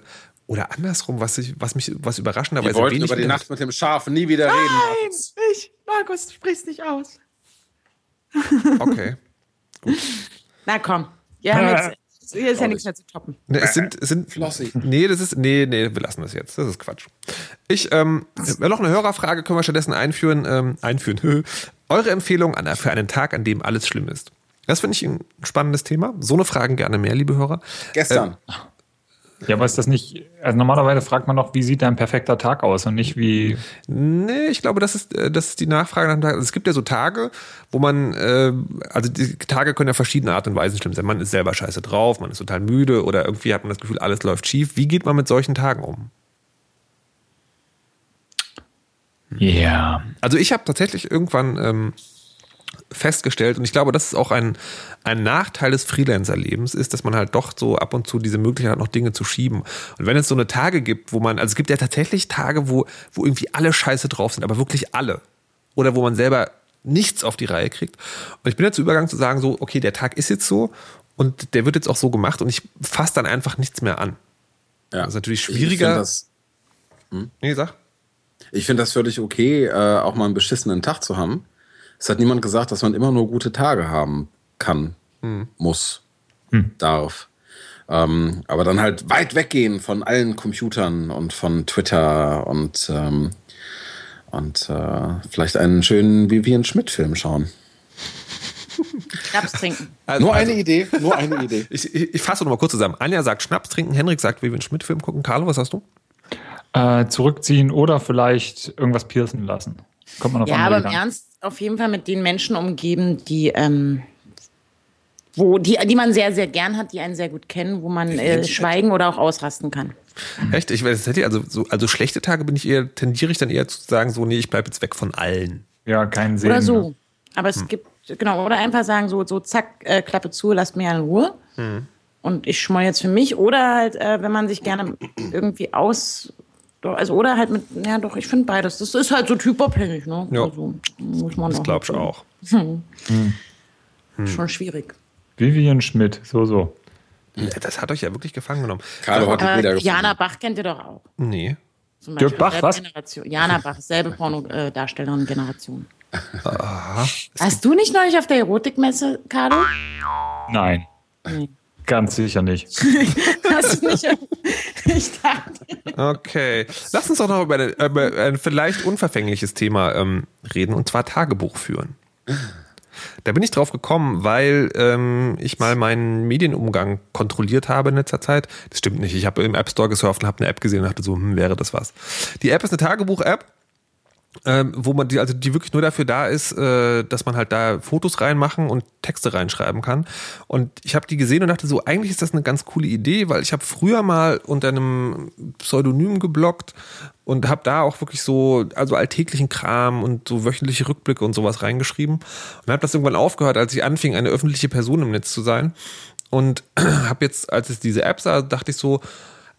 oder andersrum, was, ich, was mich, was Wir überraschenderweise wollten wenig über die Nacht mit dem Schaf nie wieder reden. Markus. Ich, Markus, du sprichst nicht aus. Okay. Na komm. Ja, jetzt, hier ist ja nichts mehr zu toppen. Ne, es sind, es sind Flossi. Nee, das ist. Nee, nee, wir lassen das jetzt. Das ist Quatsch. Ich, ähm, noch eine Hörerfrage können wir stattdessen einführen. Ähm, einführen. Eure Empfehlung für einen Tag, an dem alles schlimm ist. Das finde ich ein spannendes Thema. So eine Fragen gerne mehr, liebe Hörer. Gestern. Ja, aber ist das nicht, also normalerweise fragt man doch, wie sieht ein perfekter Tag aus und nicht wie, Nee, ich glaube, das ist, äh, das ist die Nachfrage nach dem Tag. Also es gibt ja so Tage, wo man, äh, also die Tage können ja verschiedene Art und Weisen schlimm sein. Man ist selber scheiße drauf, man ist total müde oder irgendwie hat man das Gefühl, alles läuft schief. Wie geht man mit solchen Tagen um? Ja. Also ich habe tatsächlich irgendwann ähm, festgestellt, und ich glaube, das ist auch ein, ein Nachteil des Freelancer-Lebens, ist, dass man halt doch so ab und zu diese Möglichkeit hat, noch Dinge zu schieben. Und wenn es so eine Tage gibt, wo man, also es gibt ja tatsächlich Tage, wo, wo irgendwie alle scheiße drauf sind, aber wirklich alle. Oder wo man selber nichts auf die Reihe kriegt. Und ich bin dazu übergegangen zu sagen, so, okay, der Tag ist jetzt so und der wird jetzt auch so gemacht und ich fasse dann einfach nichts mehr an. Ja. Das ist natürlich Ich schwieriger. finde das, Nee, sag. Ich find das völlig okay, äh, auch mal einen beschissenen Tag zu haben. Es hat niemand gesagt, dass man immer nur gute Tage haben kann, muss, darf. Ähm, aber dann halt weit weggehen von allen Computern und von Twitter und, ähm, und äh, vielleicht einen schönen Vivian Schmidt-Film schauen. Schnaps trinken. Also, nur also- eine Idee, nur eine Idee. Ich, ich, ich fasse noch mal kurz zusammen. Anja sagt Schnaps trinken, Henrik sagt Vivian Schmidt-Film gucken. Carlo, was hast du? Äh, zurückziehen oder vielleicht irgendwas piercen lassen. Kommt man auf Ja, aber im Gedanken. Ernst auf jeden Fall mit den Menschen umgeben, die ähm, wo die, die man sehr, sehr gern hat, die einen sehr gut kennen, wo man äh, schweigen oder auch ausrasten kann. Echt? Ich weiß, also, so, also schlechte Tage bin ich eher, tendiere ich dann eher zu sagen, so, nee, ich bleibe jetzt weg von allen. Ja, keinen Sinn. Oder so. Aber es hm. gibt, genau, oder einfach sagen, so, so zack, äh, Klappe zu, lasst mir in Ruhe. Hm. Und ich schmoll jetzt für mich. Oder halt, äh, wenn man sich gerne irgendwie aus. Also, oder halt mit, ja doch, ich finde beides. Das ist halt so typabhängig, ne? Ja. Also, muss man das glaube ich auch. Hm. Hm. Schon schwierig. Vivian Schmidt, so, so. Ja, das hat euch ja wirklich gefangen genommen. Carlo hat äh, Jana Bach kennt ihr doch auch. Nee. Zum Beispiel Dirk Bach, was? Generation. Jana Bach, selbe Pornodarstellerin-Generation. Aha. Hast du nicht neulich auf der Erotikmesse, Carlo? Nein. Nee. Ganz sicher nicht. Du nicht? Ich dachte. Okay. Lass uns doch noch über, eine, über ein vielleicht unverfängliches Thema ähm, reden, und zwar Tagebuch führen. Da bin ich drauf gekommen, weil ähm, ich mal meinen Medienumgang kontrolliert habe in letzter Zeit. Das stimmt nicht. Ich habe im App Store gesurft und habe eine App gesehen und dachte so, hm, wäre das was. Die App ist eine Tagebuch-App. Ähm, wo man die, also die wirklich nur dafür da ist, äh, dass man halt da Fotos reinmachen und Texte reinschreiben kann. Und ich habe die gesehen und dachte so, eigentlich ist das eine ganz coole Idee, weil ich habe früher mal unter einem Pseudonym geblockt und habe da auch wirklich so, also alltäglichen Kram und so wöchentliche Rückblicke und sowas reingeschrieben und habe das irgendwann aufgehört, als ich anfing, eine öffentliche Person im Netz zu sein und habe jetzt, als ich diese App sah, dachte ich so,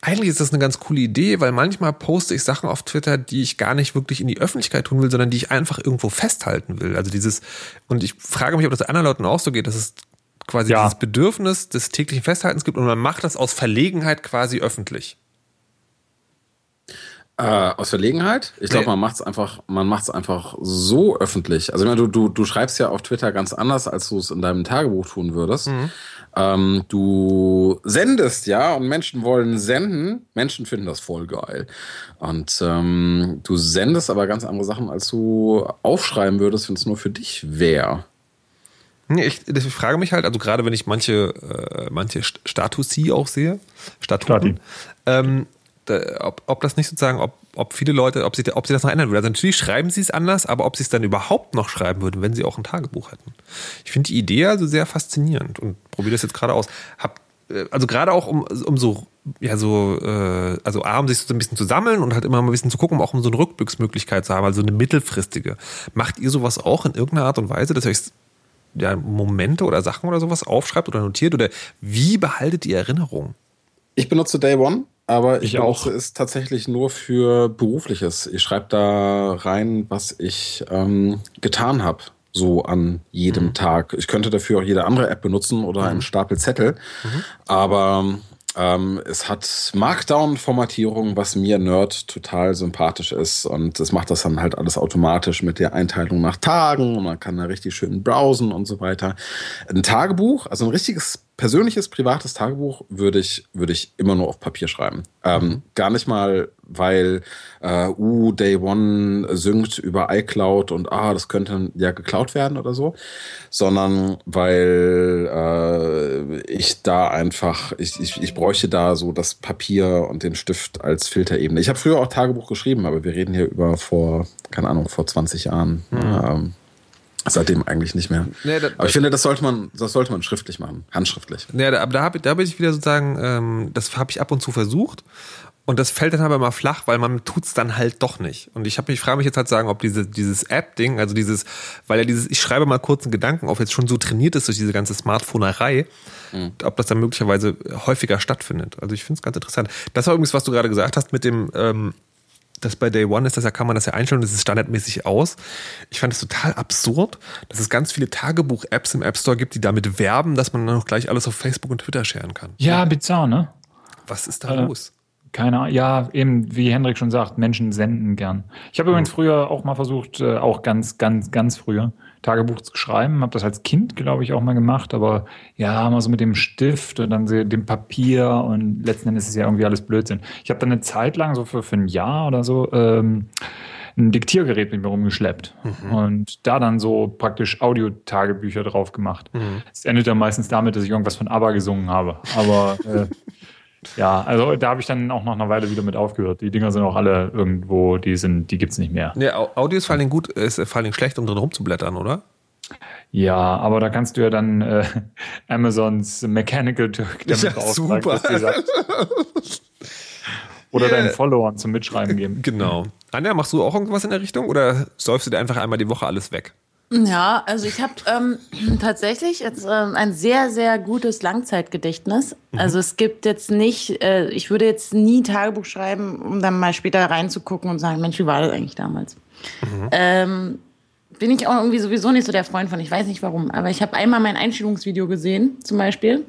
eigentlich ist das eine ganz coole Idee, weil manchmal poste ich Sachen auf Twitter, die ich gar nicht wirklich in die Öffentlichkeit tun will, sondern die ich einfach irgendwo festhalten will. Also dieses, und ich frage mich, ob das anderen Leuten auch so geht, dass es quasi ja. dieses Bedürfnis des täglichen Festhaltens gibt und man macht das aus Verlegenheit quasi öffentlich. Äh, aus Verlegenheit? Ich glaube, man macht es einfach, man macht einfach so öffentlich. Also ich meine, du, du, du schreibst ja auf Twitter ganz anders, als du es in deinem Tagebuch tun würdest. Mhm. Ähm, du sendest ja und Menschen wollen senden. Menschen finden das voll geil. Und ähm, du sendest aber ganz andere Sachen, als du aufschreiben würdest, wenn es nur für dich wäre. Ich, ich, frage mich halt, also gerade wenn ich manche, äh, manche Status auch sehe, Statuten, ähm, ob, ob das nicht sozusagen, ob, ob viele Leute, ob sie, ob sie das noch ändern würden. Also natürlich schreiben sie es anders, aber ob sie es dann überhaupt noch schreiben würden, wenn sie auch ein Tagebuch hätten. Ich finde die Idee also sehr faszinierend und probiere das jetzt gerade aus. Hab, äh, also gerade auch um, um so, ja, so, äh, also A, um sich so ein bisschen zu sammeln und halt immer mal ein bisschen zu gucken, auch um so eine Rückblicksmöglichkeit zu haben, also eine mittelfristige. Macht ihr sowas auch in irgendeiner Art und Weise, dass ihr euch ja, Momente oder Sachen oder sowas aufschreibt oder notiert? Oder wie behaltet ihr Erinnerungen? Ich benutze Day One aber ich, ich auch. es tatsächlich nur für berufliches. Ich schreibe da rein, was ich ähm, getan habe, so an jedem mhm. Tag. Ich könnte dafür auch jede andere App benutzen oder mhm. einen Stapel Zettel, mhm. aber ähm, es hat Markdown-Formatierung, was mir Nerd total sympathisch ist. Und es macht das dann halt alles automatisch mit der Einteilung nach Tagen. Und man kann da richtig schön browsen und so weiter. Ein Tagebuch, also ein richtiges persönliches, privates Tagebuch würde ich, würde ich immer nur auf Papier schreiben. Ähm, mhm. Gar nicht mal, weil, äh, uh, Day One synkt über iCloud und ah, das könnte ja geklaut werden oder so, sondern weil äh, ich da einfach, ich, ich, ich bräuchte da so das Papier und den Stift als Filterebene. Ich habe früher auch Tagebuch geschrieben, aber wir reden hier über vor, keine Ahnung, vor 20 Jahren. Mhm. Ähm, Seitdem eigentlich nicht mehr. Nee, da, aber ich finde, das sollte man, das sollte man schriftlich machen, handschriftlich. Nee, da, aber da, da bin ich wieder sozusagen, ähm, das habe ich ab und zu versucht. Und das fällt dann aber immer flach, weil man tut's dann halt doch nicht. Und ich habe mich, frage mich jetzt halt sagen, ob diese, dieses App-Ding, also dieses, weil ja dieses, ich schreibe mal kurz einen Gedanken auf, jetzt schon so trainiert ist durch diese ganze Smartphonerei, mhm. ob das dann möglicherweise häufiger stattfindet. Also ich finde es ganz interessant. Das war übrigens, was du gerade gesagt hast mit dem, ähm, das bei Day One ist, das, da kann man das ja einstellen, das ist standardmäßig aus. Ich fand es total absurd, dass es ganz viele Tagebuch-Apps im App Store gibt, die damit werben, dass man dann auch gleich alles auf Facebook und Twitter scheren kann. Ja, bizarr, ne? Was ist da äh, los? Keine Ahnung. Ja, eben, wie Hendrik schon sagt, Menschen senden gern. Ich habe übrigens früher auch mal versucht, äh, auch ganz, ganz, ganz früher, Tagebuch zu schreiben. Habe das als Kind, glaube ich, auch mal gemacht. Aber ja, mal so mit dem Stift und dann dem Papier und letzten Endes ist ja irgendwie alles Blödsinn. Ich habe dann eine Zeit lang, so für, für ein Jahr oder so, ähm, ein Diktiergerät mit mir rumgeschleppt mhm. und da dann so praktisch Audiotagebücher drauf gemacht. Mhm. Es endet dann meistens damit, dass ich irgendwas von ABBA gesungen habe. Aber äh, ja, also da habe ich dann auch nach einer Weile wieder mit aufgehört. Die Dinger sind auch alle irgendwo, die sind, die gibt's nicht mehr. Ja, Audio ist vor allem gut, ist vor allem schlecht, um drin rumzublättern, oder? Ja, aber da kannst du ja dann äh, Amazons Mechanical Turk damit Ja, super. Oder Yeah. deinen Followern zum Mitschreiben geben. Genau. Anja, machst du auch irgendwas in der Richtung oder säufst du dir einfach einmal die Woche alles weg? Ja, also ich habe ähm, tatsächlich jetzt ähm, ein sehr, sehr gutes Langzeitgedächtnis. Also es gibt jetzt nicht, äh, ich würde jetzt nie Tagebuch schreiben, um dann mal später reinzugucken und sagen, Mensch, wie war das eigentlich damals? Ähm, bin ich auch irgendwie sowieso nicht so der Freund von, ich weiß nicht warum, aber ich habe einmal mein Einstellungsvideo gesehen, zum Beispiel,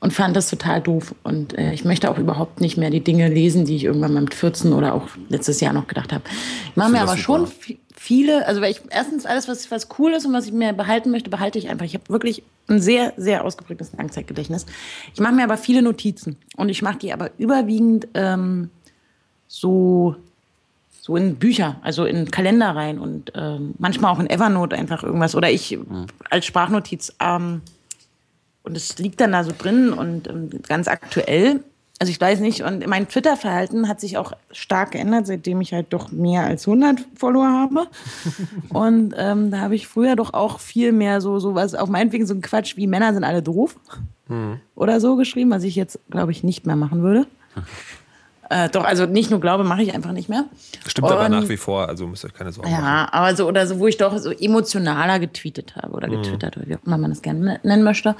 und fand das total doof. Und äh, ich möchte auch überhaupt nicht mehr die Dinge lesen, die ich irgendwann mal mit 14 oder auch letztes Jahr noch gedacht habe. Ich mache mir aber schon vi- viele, also weil ich erstens alles, was, was cool ist und was ich mir behalten möchte, behalte ich einfach. Ich habe wirklich ein sehr, sehr ausgeprägtes Langzeitgedächtnis. Ich mache mir aber viele Notizen und ich mache die aber überwiegend ähm, so so in Bücher, also in Kalender rein und ähm, manchmal auch in Evernote einfach irgendwas oder ich als Sprachnotiz. Ähm, und es liegt dann da so drin und ähm, ganz aktuell. Also ich weiß nicht, und mein Twitter-Verhalten hat sich auch stark geändert, seitdem ich halt doch mehr als 100 Follower habe. Und ähm, da habe ich früher doch auch viel mehr so, so was, auf meinetwegen so ein Quatsch wie Männer sind alle doof oder so geschrieben, was ich jetzt, glaube ich, nicht mehr machen würde. Äh, doch, also nicht nur glaube, mache ich einfach nicht mehr. Stimmt aber Und- nach wie vor, also müsst ihr euch keine Sorgen machen. ja, aber so oder so, wo ich doch so emotionaler getweetet habe oder getwittert oder wie auch immer man das gerne nennen möchte.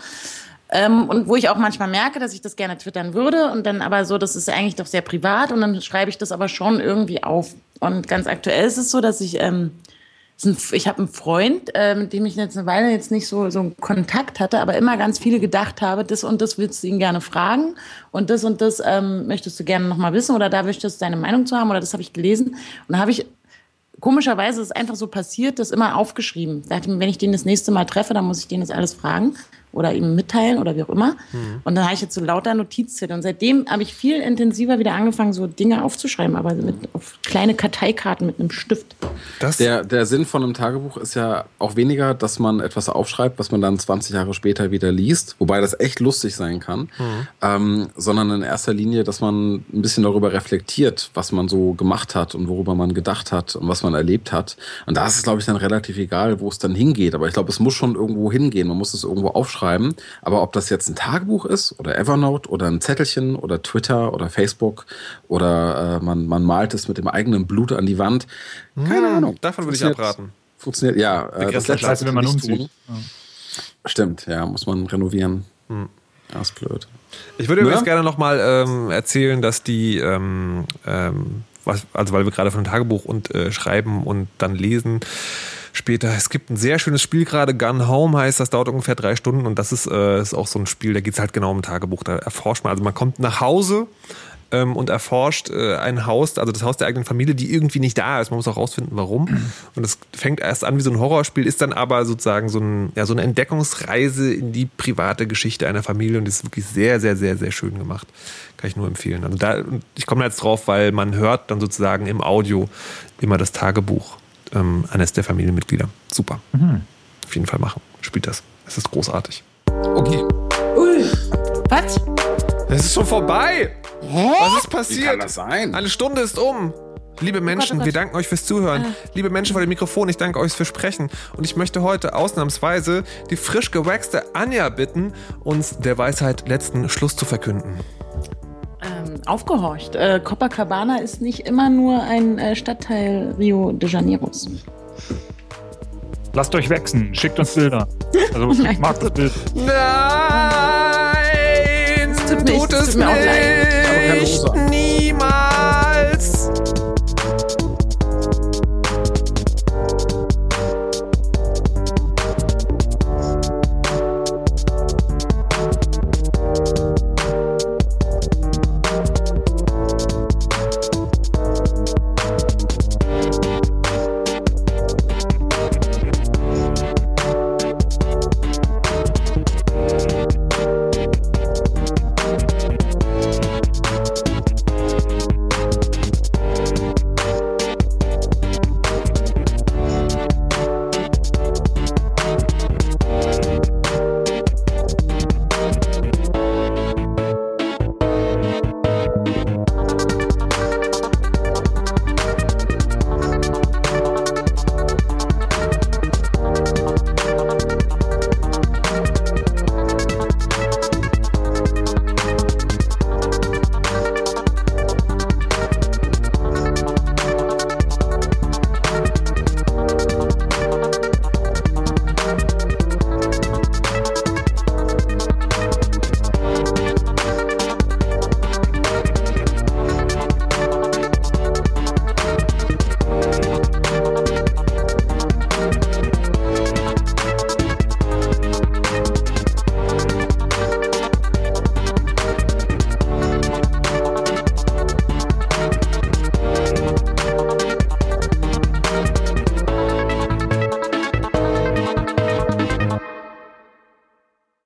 Ähm, und wo ich auch manchmal merke, dass ich das gerne twittern würde und dann aber so, das ist eigentlich doch sehr privat und dann schreibe ich das aber schon irgendwie auf. Und ganz aktuell ist es so, dass ich, ähm, ich habe einen Freund, äh, mit dem ich jetzt eine Weile jetzt nicht so, so einen Kontakt hatte, aber immer ganz viele gedacht habe, das und das willst du ihn gerne fragen und das und das ähm, möchtest du gerne nochmal wissen oder da möchtest du deine Meinung zu haben oder das habe ich gelesen. Und da habe ich komischerweise ist es einfach so passiert, das immer aufgeschrieben. Da dachte wenn ich den das nächste Mal treffe, dann muss ich den das alles fragen oder ihm mitteilen oder wie auch immer. Und dann habe ich jetzt so lauter Notizzettel. Und seitdem habe ich viel intensiver wieder angefangen, so Dinge aufzuschreiben, aber mit, auf kleine Karteikarten mit einem Stift. Das, Der, der Sinn von einem Tagebuch ist ja auch weniger, dass man etwas aufschreibt, was man dann 20 Jahre später wieder liest, wobei das echt lustig sein kann, ähm, sondern in erster Linie, dass man ein bisschen darüber reflektiert, was man so gemacht hat und worüber man gedacht hat und was man erlebt hat. Und da ist es, glaube ich, dann relativ egal, wo es dann hingeht. Aber ich glaube, es muss schon irgendwo hingehen. Man muss es irgendwo aufschreiben. Aber ob das jetzt ein Tagebuch ist oder Evernote oder ein Zettelchen oder Twitter oder Facebook oder äh, man, man malt es mit dem eigenen Blut an die Wand, keine Ahnung. davon würde ich abraten. Funktioniert, ja. Äh, das letzte, Platz, was wenn man nicht umzieht. tun. Stimmt, ja, muss man renovieren. Ja, ist blöd. Ich würde Ne? übrigens gerne nochmal ähm, erzählen, dass die, ähm, ähm, also weil wir gerade von Tagebuch und äh, Schreiben und dann Lesen später, es gibt ein sehr schönes Spiel gerade, Gun Home heißt das, dauert ungefähr drei Stunden und das ist, äh, ist auch so ein Spiel, da geht es halt genau um Tagebuch, da erforscht man, also man kommt nach Hause ähm, und erforscht äh, ein Haus, also das Haus der eigenen Familie, die irgendwie nicht da ist. Man muss auch rausfinden, warum. Und das fängt erst an wie so ein Horrorspiel, ist dann aber sozusagen so, ein, ja, so eine Entdeckungsreise in die private Geschichte einer Familie und das ist wirklich sehr, sehr, sehr, sehr schön gemacht. Kann ich nur empfehlen. Also da, ich komme da jetzt drauf, weil man hört dann sozusagen im Audio immer das Tagebuch ähm, eines der Familienmitglieder. Super. Auf jeden Fall machen. Spielt das. Es ist großartig. Okay. Ui, was? Es ist schon vorbei. Hä? Was ist Wie passiert? kann das sein? Eine Stunde ist um. Liebe Menschen, oh Gott. wir danken euch fürs Zuhören. Liebe Menschen vor dem Mikrofon, ich danke euch fürs Sprechen. Und ich möchte heute ausnahmsweise die frisch gewaxte Anja bitten, uns der Weisheit letzten Schluss zu verkünden. Ähm, aufgehorcht. Äh, Copacabana ist nicht immer nur ein äh, Stadtteil Rio de Janeiros. Lasst euch wachsen, schickt uns Bilder. Also ich Nein, mag das Bild. Nein! tut es tut mir auch leid. Aber keine nicht! An. Niemals!